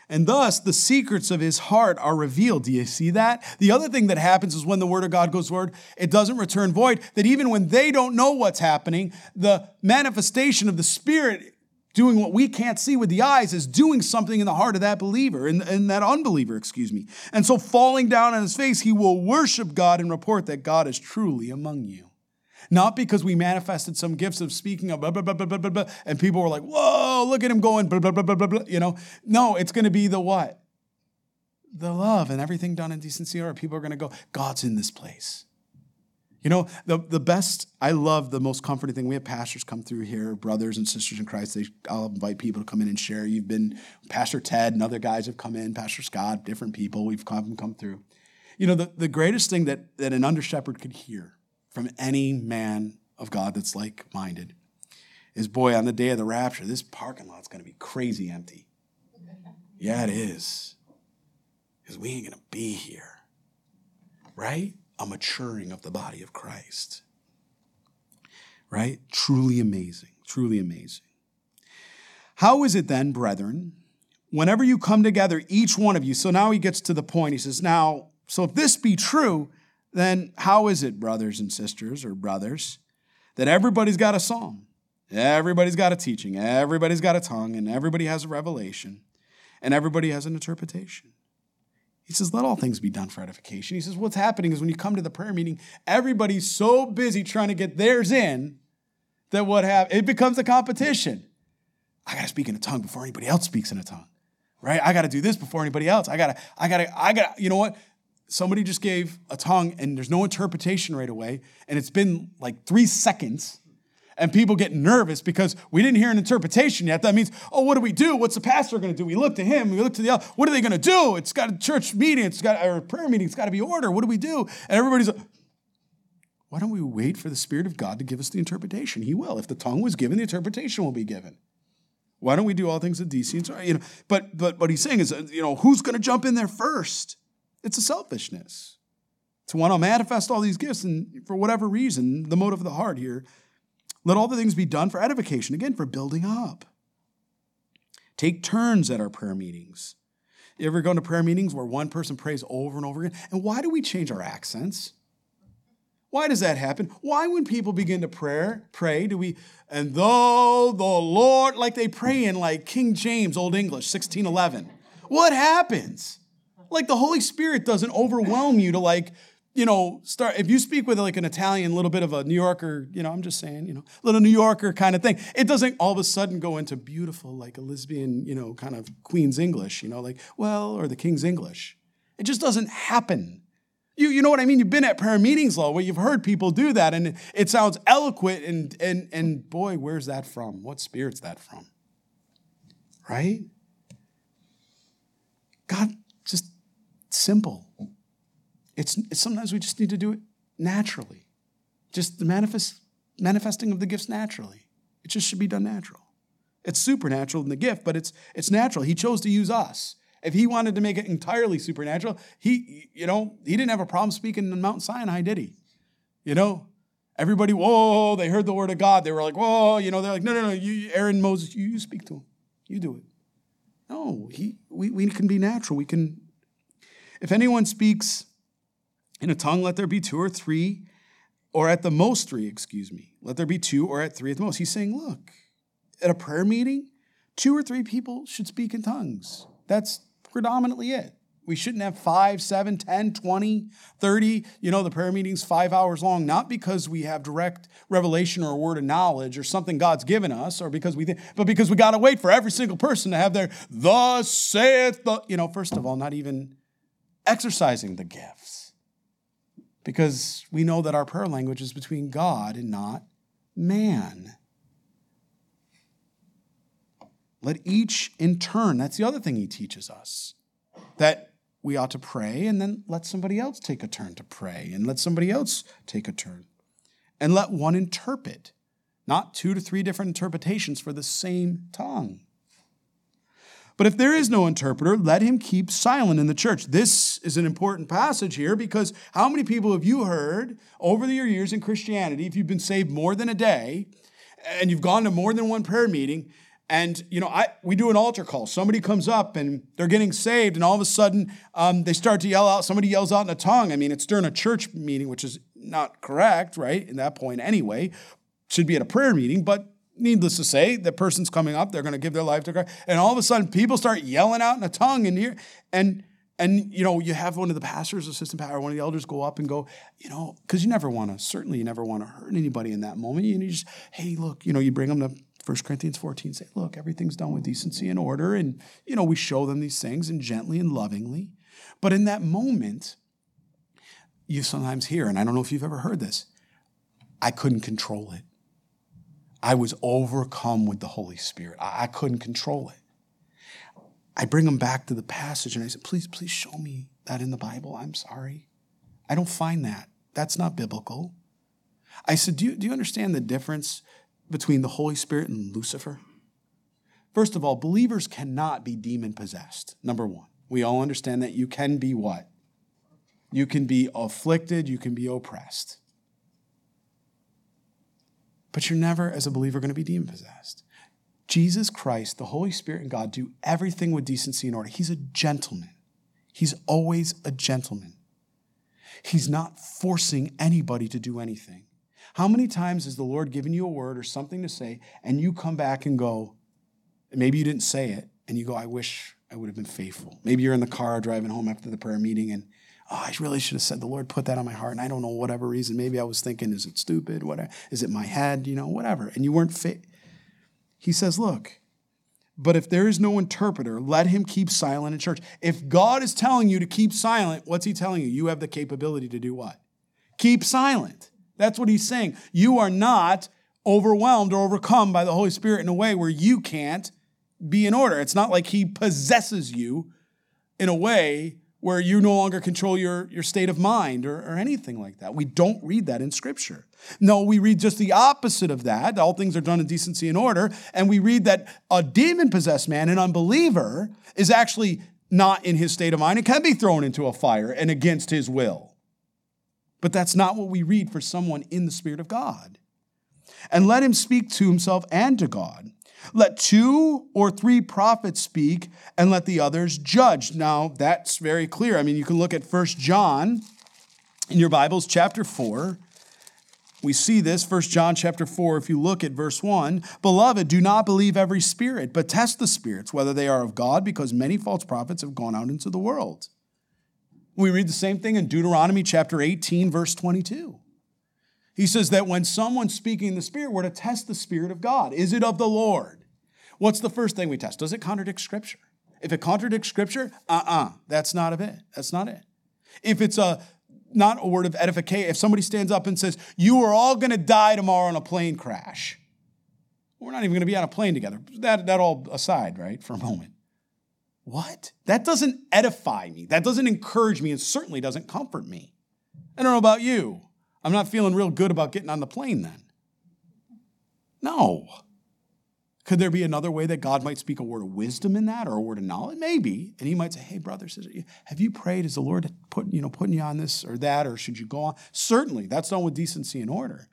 And thus, the secrets of his heart are revealed. Do you see that? The other thing that happens is when the word of God goes forward, it doesn't return void. That even when they don't know what's happening, the manifestation of the Spirit doing what we can't see with the eyes is doing something in the heart of that believer, in, in that unbeliever, excuse me. And so, falling down on his face, he will worship God and report that God is truly among you. Not because we manifested some gifts of speaking of blah, blah, blah, blah, blah, blah, and people were like, whoa, look at him going, blah, blah, blah, blah, blah, blah. You know, no, it's going to be the what? The love and everything done in decency or people are going to go, God's in this place. You know, the, the best, I love the most comforting thing. We have pastors come through here, brothers and sisters in Christ. They, I'll invite people to come in and share. You've been, Pastor Ted and other guys have come in, Pastor Scott, different people. We've come, come through. You know, the, the greatest thing that, that an under shepherd could hear from any man of God that's like minded is boy, on the day of the rapture, this parking lot's going to be crazy empty. Yeah, it is. Because we ain't going to be here. Right? A maturing of the body of Christ. Right? Truly amazing. Truly amazing. How is it then, brethren, whenever you come together, each one of you? So now he gets to the point. He says, Now, so if this be true, then how is it, brothers and sisters or brothers, that everybody's got a psalm, everybody's got a teaching, everybody's got a tongue, and everybody has a revelation, and everybody has an interpretation? He says, let all things be done for edification. He says, what's happening is when you come to the prayer meeting, everybody's so busy trying to get theirs in that what have it becomes a competition. I gotta speak in a tongue before anybody else speaks in a tongue. Right? I gotta do this before anybody else. I gotta, I gotta, I gotta, you know what? somebody just gave a tongue and there's no interpretation right away, and it's been like three seconds, and people get nervous because we didn't hear an interpretation yet. That means, oh, what do we do? What's the pastor going to do? We look to him, we look to the other. What are they going to do? It's got a church meeting, it's got a prayer meeting, it's got to be order. What do we do? And everybody's like, why don't we wait for the Spirit of God to give us the interpretation? He will. If the tongue was given, the interpretation will be given. Why don't we do all things in decency? You know, but but what he's saying is, uh, you know, who's going to jump in there first? It's a selfishness to want to manifest all these gifts and for whatever reason, the motive of the heart here. Let all the things be done for edification, again, for building up. Take turns at our prayer meetings. You ever go to prayer meetings where one person prays over and over again? And why do we change our accents? Why does that happen? Why, when people begin to pray, pray, do we, and though the Lord, like they pray in like King James, Old English, 1611? What happens? Like the Holy Spirit doesn't overwhelm you to like, you know, start if you speak with like an Italian, little bit of a New Yorker, you know, I'm just saying, you know, little New Yorker kind of thing. It doesn't all of a sudden go into beautiful, like Elizabethan, you know, kind of Queen's English, you know, like, well, or the King's English. It just doesn't happen. You, you know what I mean? You've been at prayer meetings, law, where you've heard people do that, and it sounds eloquent, and and and boy, where's that from? What spirit's that from? Right? God just simple. It's, sometimes we just need to do it naturally. Just the manifest, manifesting of the gifts naturally. It just should be done natural. It's supernatural in the gift, but it's it's natural. He chose to use us. If he wanted to make it entirely supernatural, he, you know, he didn't have a problem speaking in Mount Sinai, did he? You know, everybody, whoa, they heard the word of God. They were like, whoa, you know, they're like, no, no, no, you, Aaron, Moses, you, you speak to him. You do it. No, he, we, we can be natural. We can if anyone speaks in a tongue, let there be two or three, or at the most three, excuse me. Let there be two or at three at the most. He's saying, look, at a prayer meeting, two or three people should speak in tongues. That's predominantly it. We shouldn't have five, seven, 10, 20, 30. You know, the prayer meeting's five hours long, not because we have direct revelation or a word of knowledge or something God's given us, or because we think, but because we got to wait for every single person to have their, thus saith the, you know, first of all, not even exercising the gifts. Because we know that our prayer language is between God and not man. Let each in turn, that's the other thing he teaches us, that we ought to pray and then let somebody else take a turn to pray and let somebody else take a turn. And let one interpret, not two to three different interpretations for the same tongue. But if there is no interpreter, let him keep silent in the church. This is an important passage here because how many people have you heard over your years in Christianity, if you've been saved more than a day and you've gone to more than one prayer meeting, and you know, I we do an altar call. Somebody comes up and they're getting saved, and all of a sudden um, they start to yell out. Somebody yells out in a tongue. I mean, it's during a church meeting, which is not correct, right? In that point, anyway, should be at a prayer meeting. But needless to say, the person's coming up. They're going to give their life to Christ, and all of a sudden, people start yelling out in a tongue, and here and and you know, you have one of the pastors, assistant pastor, one of the elders go up and go, you know, because you never want to, certainly you never want to hurt anybody in that moment. You, you just, hey, look, you know, you bring them to 1 Corinthians 14 say, look, everything's done with decency and order. And, you know, we show them these things and gently and lovingly. But in that moment, you sometimes hear, and I don't know if you've ever heard this, I couldn't control it. I was overcome with the Holy Spirit. I, I couldn't control it. I bring them back to the passage and I said, please, please show me that in the Bible. I'm sorry. I don't find that. That's not biblical. I said, do you, do you understand the difference between the Holy Spirit and Lucifer? First of all, believers cannot be demon possessed. Number one, we all understand that you can be what? You can be afflicted, you can be oppressed. But you're never, as a believer, going to be demon possessed. Jesus Christ, the Holy Spirit, and God do everything with decency and order. He's a gentleman. He's always a gentleman. He's not forcing anybody to do anything. How many times has the Lord given you a word or something to say, and you come back and go, maybe you didn't say it, and you go, I wish I would have been faithful. Maybe you're in the car driving home after the prayer meeting, and oh, I really should have said, the Lord put that on my heart, and I don't know whatever reason. Maybe I was thinking, is it stupid? What is it my head? You know, whatever. And you weren't fit. He says, look, but if there is no interpreter, let him keep silent in church. If God is telling you to keep silent, what's he telling you? You have the capability to do what? Keep silent. That's what he's saying. You are not overwhelmed or overcome by the Holy Spirit in a way where you can't be in order. It's not like he possesses you in a way where you no longer control your, your state of mind or, or anything like that. We don't read that in Scripture. No, we read just the opposite of that. All things are done in decency and order. And we read that a demon possessed man, an unbeliever, is actually not in his state of mind and can be thrown into a fire and against his will. But that's not what we read for someone in the Spirit of God. And let him speak to himself and to God. Let two or three prophets speak, and let the others judge. Now, that's very clear. I mean, you can look at First John in your Bibles, chapter 4. We see this, First John chapter 4, if you look at verse 1. Beloved, do not believe every spirit, but test the spirits, whether they are of God, because many false prophets have gone out into the world. We read the same thing in Deuteronomy chapter 18, verse 22. He says that when someone's speaking in the Spirit, we're to test the Spirit of God. Is it of the Lord? What's the first thing we test? Does it contradict Scripture? If it contradicts Scripture, uh uh-uh, uh, that's not of it. That's not it. If it's a not a word of edification, if somebody stands up and says, You are all going to die tomorrow in a plane crash, we're not even going to be on a plane together. That, that all aside, right, for a moment. What? That doesn't edify me. That doesn't encourage me and certainly doesn't comfort me. I don't know about you. I'm not feeling real good about getting on the plane then. No. Could there be another way that God might speak a word of wisdom in that or a word of knowledge? Maybe. And he might say, hey, brother, sister, have you prayed? Is the Lord put, you know, putting you on this or that, or should you go on? Certainly, that's done with decency and order.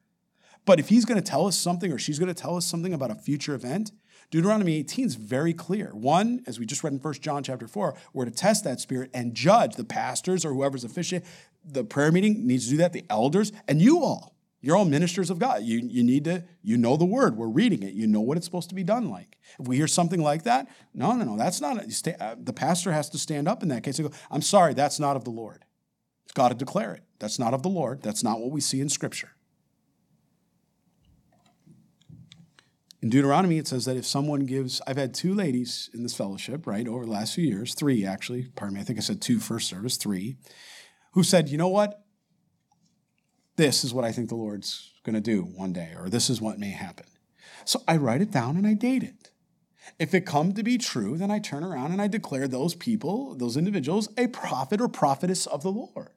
But if he's going to tell us something or she's going to tell us something about a future event, Deuteronomy 18 is very clear. One, as we just read in 1 John chapter 4, we're to test that spirit and judge the pastors or whoever's officiating. The prayer meeting needs to do that, the elders, and you all. You're all ministers of God. You, you need to, you know the word. We're reading it. You know what it's supposed to be done like. If we hear something like that, no, no, no, that's not, uh, the pastor has to stand up in that case and go, I'm sorry, that's not of the Lord. It's got to declare it. That's not of the Lord. That's not what we see in Scripture. In Deuteronomy, it says that if someone gives, I've had two ladies in this fellowship, right, over the last few years, three actually, pardon me, I think I said two first service, three, who said, you know what? This is what I think the Lord's going to do one day, or this is what may happen. So I write it down and I date it. If it come to be true, then I turn around and I declare those people, those individuals, a prophet or prophetess of the Lord.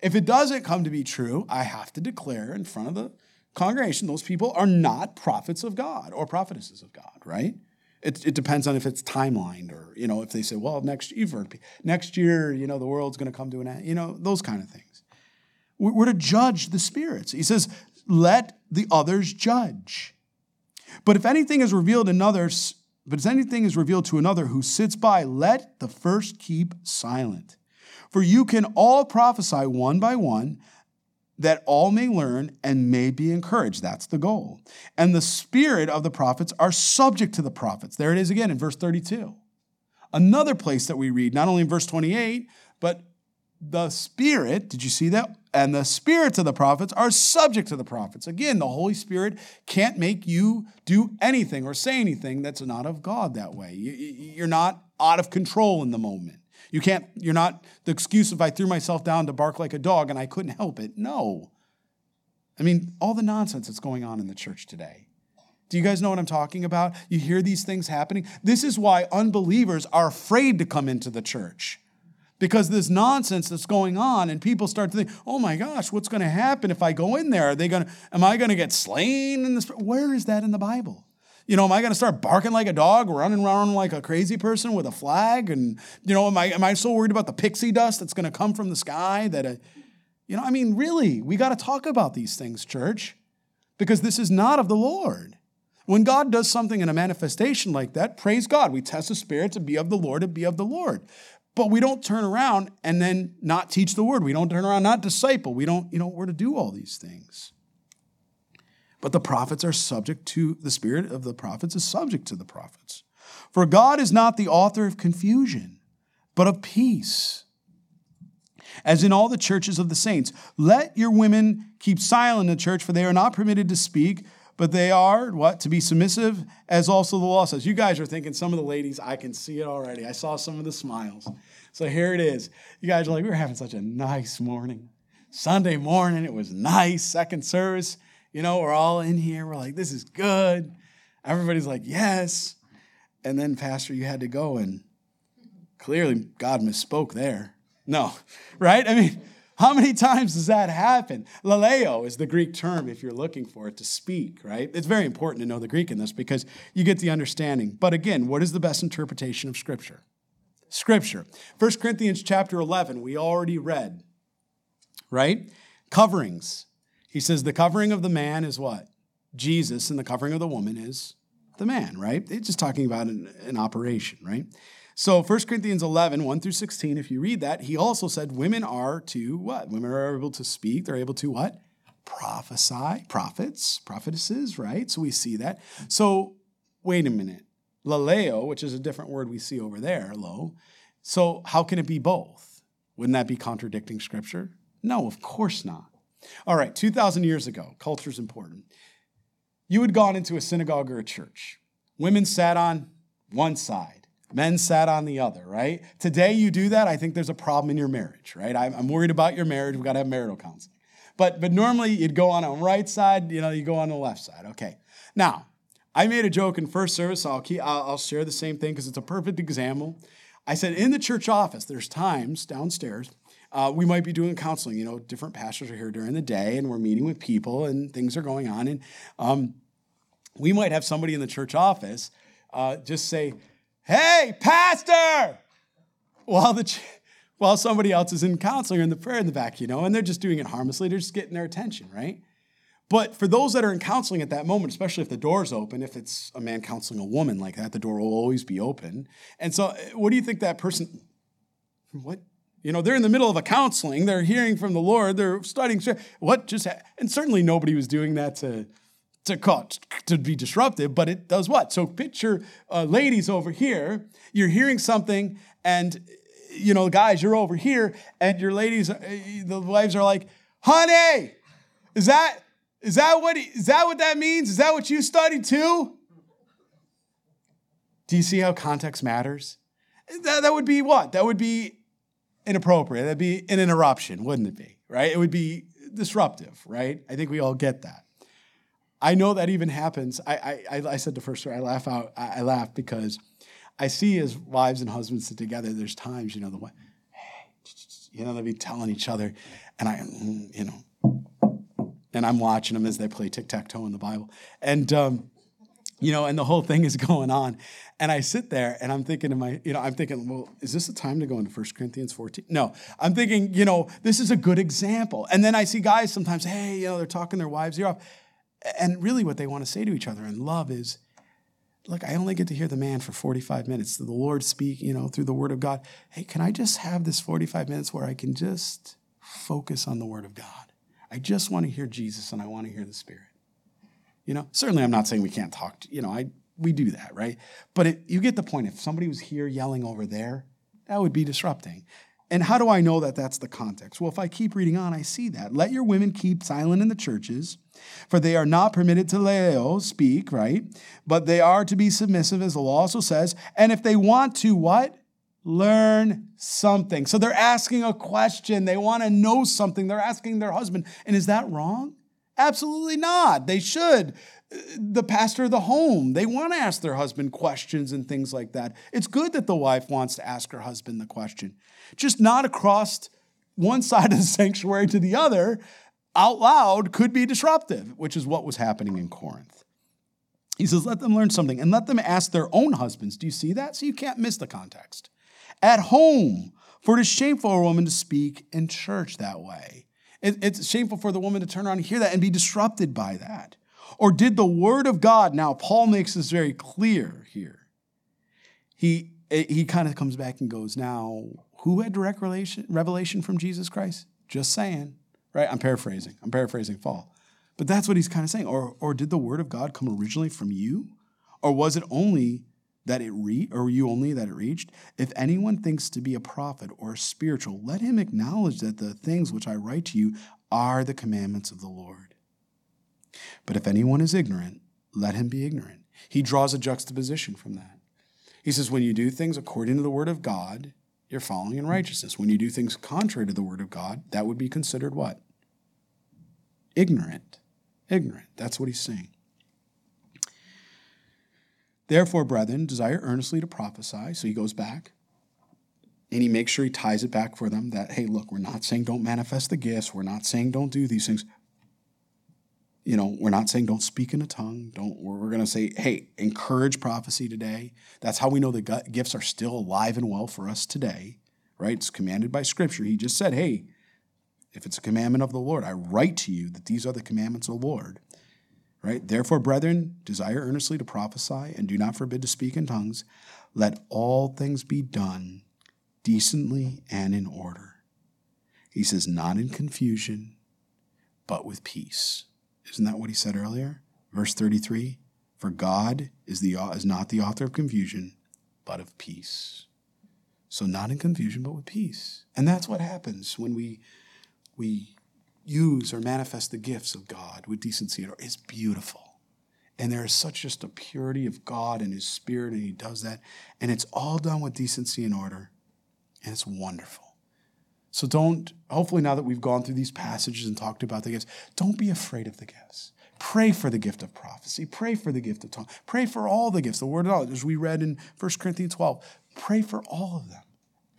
If it doesn't come to be true, I have to declare in front of the congregation those people are not prophets of God or prophetesses of God, right? It, it depends on if it's timelined or, you know, if they say, well, next, you've heard, next year, you know, the world's going to come to an end, you know, those kind of things. We're to judge the spirits. He says, let the others judge. But if anything is revealed in others, but if anything is revealed to another who sits by, let the first keep silent. For you can all prophesy one by one, that all may learn and may be encouraged. That's the goal. And the spirit of the prophets are subject to the prophets. There it is again in verse 32. Another place that we read, not only in verse 28, but the Spirit, did you see that? And the spirits of the prophets are subject to the prophets. Again, the Holy Spirit can't make you do anything or say anything that's not of God that way. You're not out of control in the moment. You can't, you're not the excuse if I threw myself down to bark like a dog and I couldn't help it. No. I mean, all the nonsense that's going on in the church today. Do you guys know what I'm talking about? You hear these things happening. This is why unbelievers are afraid to come into the church because this nonsense that's going on and people start to think oh my gosh what's going to happen if i go in there are they going to am i going to get slain in this where is that in the bible you know am i going to start barking like a dog running around like a crazy person with a flag and you know am i am i so worried about the pixie dust that's going to come from the sky that I, you know i mean really we got to talk about these things church because this is not of the lord when God does something in a manifestation like that, praise God. We test the spirit to be of the Lord, to be of the Lord. But we don't turn around and then not teach the word. We don't turn around, not disciple. We don't, you know, we're to do all these things. But the prophets are subject to, the spirit of the prophets is subject to the prophets. For God is not the author of confusion, but of peace. As in all the churches of the saints, let your women keep silent in the church, for they are not permitted to speak but they are what? To be submissive, as also the law says. You guys are thinking, some of the ladies, I can see it already. I saw some of the smiles. So here it is. You guys are like, we were having such a nice morning. Sunday morning, it was nice. Second service, you know, we're all in here. We're like, this is good. Everybody's like, yes. And then, Pastor, you had to go, and clearly God misspoke there. No, right? I mean, how many times does that happen? Laleo is the Greek term if you're looking for it to speak, right? It's very important to know the Greek in this because you get the understanding. But again, what is the best interpretation of Scripture? Scripture. 1 Corinthians chapter 11, we already read, right? Coverings. He says the covering of the man is what? Jesus, and the covering of the woman is the man, right? It's just talking about an, an operation, right? So 1 Corinthians 11, 1 through 16, if you read that, he also said women are to what? Women are able to speak. They're able to what? Prophesy. Prophets, prophetesses, right? So we see that. So wait a minute. Laleo, which is a different word we see over there, lo. So how can it be both? Wouldn't that be contradicting scripture? No, of course not. All right, 2,000 years ago, culture is important. You had gone into a synagogue or a church. Women sat on one side Men sat on the other, right? Today you do that, I think there's a problem in your marriage, right? I'm worried about your marriage. We've got to have marital counseling. But, but normally you'd go on the right side, you know, you go on the left side. Okay. Now, I made a joke in first service. I'll, keep, I'll, I'll share the same thing because it's a perfect example. I said in the church office, there's times downstairs uh, we might be doing counseling. You know, different pastors are here during the day, and we're meeting with people, and things are going on. And um, we might have somebody in the church office uh, just say, hey, pastor, while, the, while somebody else is in counseling or in the prayer in the back, you know, and they're just doing it harmlessly. They're just getting their attention, right? But for those that are in counseling at that moment, especially if the door's open, if it's a man counseling a woman like that, the door will always be open. And so, eh, what do you think that person, what? You know, they're in the middle of a counseling, they're hearing from the Lord, they're studying. What just, ha- and certainly nobody was doing that to, to, cause, to be disruptive, but it does what? So picture uh, ladies over here, you're hearing something, and, you know, guys, you're over here, and your ladies, uh, the wives are like, honey, is that, is that what, is that what that means? Is that what you studied too? Do you see how context matters? That, that would be what? That would be inappropriate. That'd be an interruption, wouldn't it be? Right? It would be disruptive, right? I think we all get that. I know that even happens. I, I, I said the first story, I laugh out, I, laugh because I see as wives and husbands sit together, there's times, you know, the way, hey, you know, they'll be telling each other, and I, you know, and I'm watching them as they play tic tac toe in the Bible. And, um, you know, and the whole thing is going on. And I sit there and I'm thinking to my, you know, I'm thinking, well, is this the time to go into 1 Corinthians 14? No, I'm thinking, you know, this is a good example. And then I see guys sometimes, hey, you know, they're talking their wives' ear off. And really what they want to say to each other in love is, look, I only get to hear the man for 45 minutes. The Lord speak, you know, through the word of God. Hey, can I just have this 45 minutes where I can just focus on the word of God? I just want to hear Jesus and I want to hear the Spirit. You know, certainly I'm not saying we can't talk, to, you know, I we do that, right? But it, you get the point. If somebody was here yelling over there, that would be disrupting. And how do I know that that's the context? Well, if I keep reading on, I see that. Let your women keep silent in the churches, for they are not permitted to leo, speak, right? But they are to be submissive, as the law also says. And if they want to, what? Learn something. So they're asking a question. They want to know something. They're asking their husband. And is that wrong? Absolutely not. They should. The pastor of the home, they want to ask their husband questions and things like that. It's good that the wife wants to ask her husband the question, just not across one side of the sanctuary to the other out loud could be disruptive, which is what was happening in Corinth. He says, let them learn something and let them ask their own husbands. Do you see that? So you can't miss the context. At home, for it is shameful for a woman to speak in church that way. It, it's shameful for the woman to turn around and hear that and be disrupted by that. Or did the word of God, now Paul makes this very clear here. He, eh, he kind of comes back and goes, now, who had direct relation, revelation from Jesus Christ? Just saying, right? I'm paraphrasing. I'm paraphrasing Paul. But that's what he's kind of saying. Or, or did the word of God come originally from you? Or was it only that it re or you only that it reached? If anyone thinks to be a prophet or spiritual, let him acknowledge that the things which I write to you are the commandments of the Lord. But if anyone is ignorant, let him be ignorant. He draws a juxtaposition from that. He says, when you do things according to the word of God, you're following in righteousness. When you do things contrary to the word of God, that would be considered what? Ignorant. Ignorant. That's what he's saying. Therefore, brethren, desire earnestly to prophesy. So he goes back and he makes sure he ties it back for them that, hey, look, we're not saying don't manifest the gifts. We're not saying don't do these things. You know, we're not saying don't speak in a tongue. Don't. We're going to say, hey, encourage prophecy today. That's how we know the gifts are still alive and well for us today, right? It's commanded by Scripture. He just said, hey, if it's a commandment of the Lord, I write to you that these are the commandments of the Lord. Right? Therefore, brethren, desire earnestly to prophesy and do not forbid to speak in tongues. Let all things be done decently and in order. He says, not in confusion, but with peace. Isn't that what he said earlier? Verse 33 For God is, the, is not the author of confusion, but of peace. So, not in confusion, but with peace. And that's what happens when we, we use or manifest the gifts of God with decency It's beautiful. And there is such just a purity of God and His Spirit, and He does that. And it's all done with decency and order. And it's wonderful. So don't, hopefully, now that we've gone through these passages and talked about the gifts, don't be afraid of the gifts. Pray for the gift of prophecy. Pray for the gift of tongue. Pray for all the gifts. The word of God, as we read in 1 Corinthians 12, pray for all of them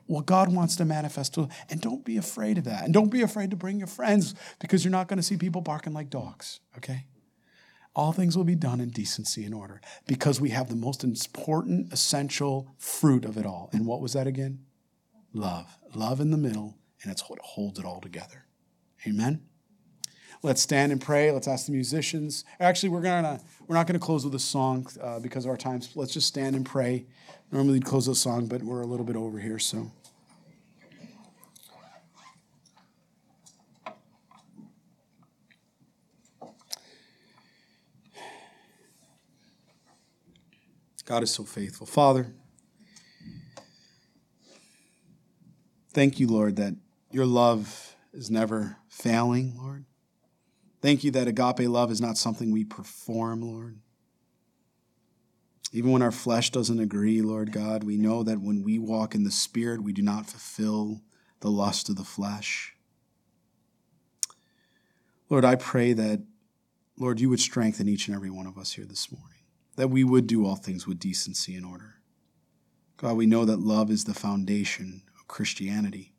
what God wants to manifest to. And don't be afraid of that. And don't be afraid to bring your friends because you're not going to see people barking like dogs, okay? All things will be done in decency and order because we have the most important, essential fruit of it all. And what was that again? Love. Love in the middle, and that's what holds it all together. Amen. Let's stand and pray. Let's ask the musicians. Actually, we're gonna we're not gonna close with a song uh, because of our time. Let's just stand and pray. Normally we'd close with a song, but we're a little bit over here, so. God is so faithful. Father, thank you, Lord, that your love is never failing, Lord. Thank you that agape love is not something we perform, Lord. Even when our flesh doesn't agree, Lord God, we know that when we walk in the Spirit, we do not fulfill the lust of the flesh. Lord, I pray that, Lord, you would strengthen each and every one of us here this morning, that we would do all things with decency and order. God, we know that love is the foundation of Christianity.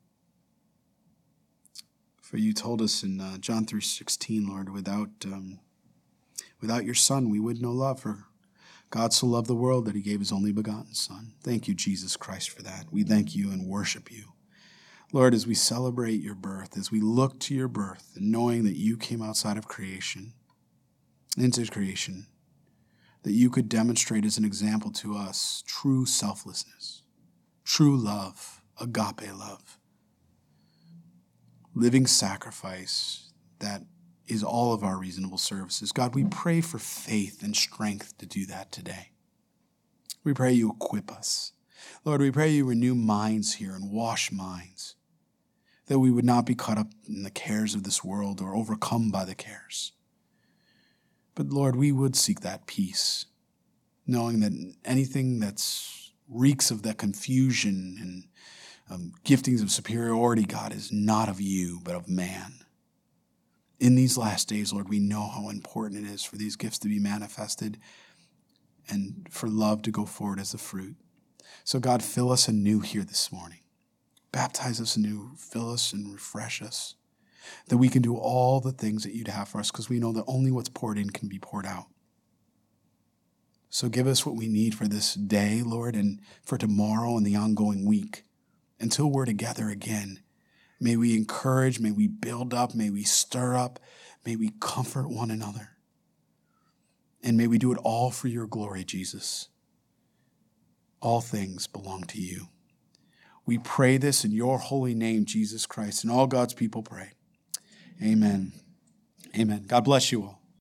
For you told us in uh, John 3.16, Lord, without, um, without your Son, we would know love. For God so loved the world that he gave his only begotten Son. Thank you, Jesus Christ, for that. We thank you and worship you. Lord, as we celebrate your birth, as we look to your birth, and knowing that you came outside of creation, into creation, that you could demonstrate as an example to us true selflessness, true love, agape love, living sacrifice that is all of our reasonable services. God, we pray for faith and strength to do that today. We pray you equip us. Lord, we pray you renew minds here and wash minds that we would not be caught up in the cares of this world or overcome by the cares. But Lord, we would seek that peace, knowing that anything that's reeks of that confusion and um, giftings of superiority, God, is not of you, but of man. In these last days, Lord, we know how important it is for these gifts to be manifested and for love to go forward as a fruit. So, God, fill us anew here this morning. Baptize us anew, fill us and refresh us, that we can do all the things that you'd have for us, because we know that only what's poured in can be poured out. So give us what we need for this day, Lord, and for tomorrow and the ongoing week. Until we're together again, may we encourage, may we build up, may we stir up, may we comfort one another. And may we do it all for your glory, Jesus. All things belong to you. We pray this in your holy name, Jesus Christ. And all God's people pray. Amen. Amen. God bless you all.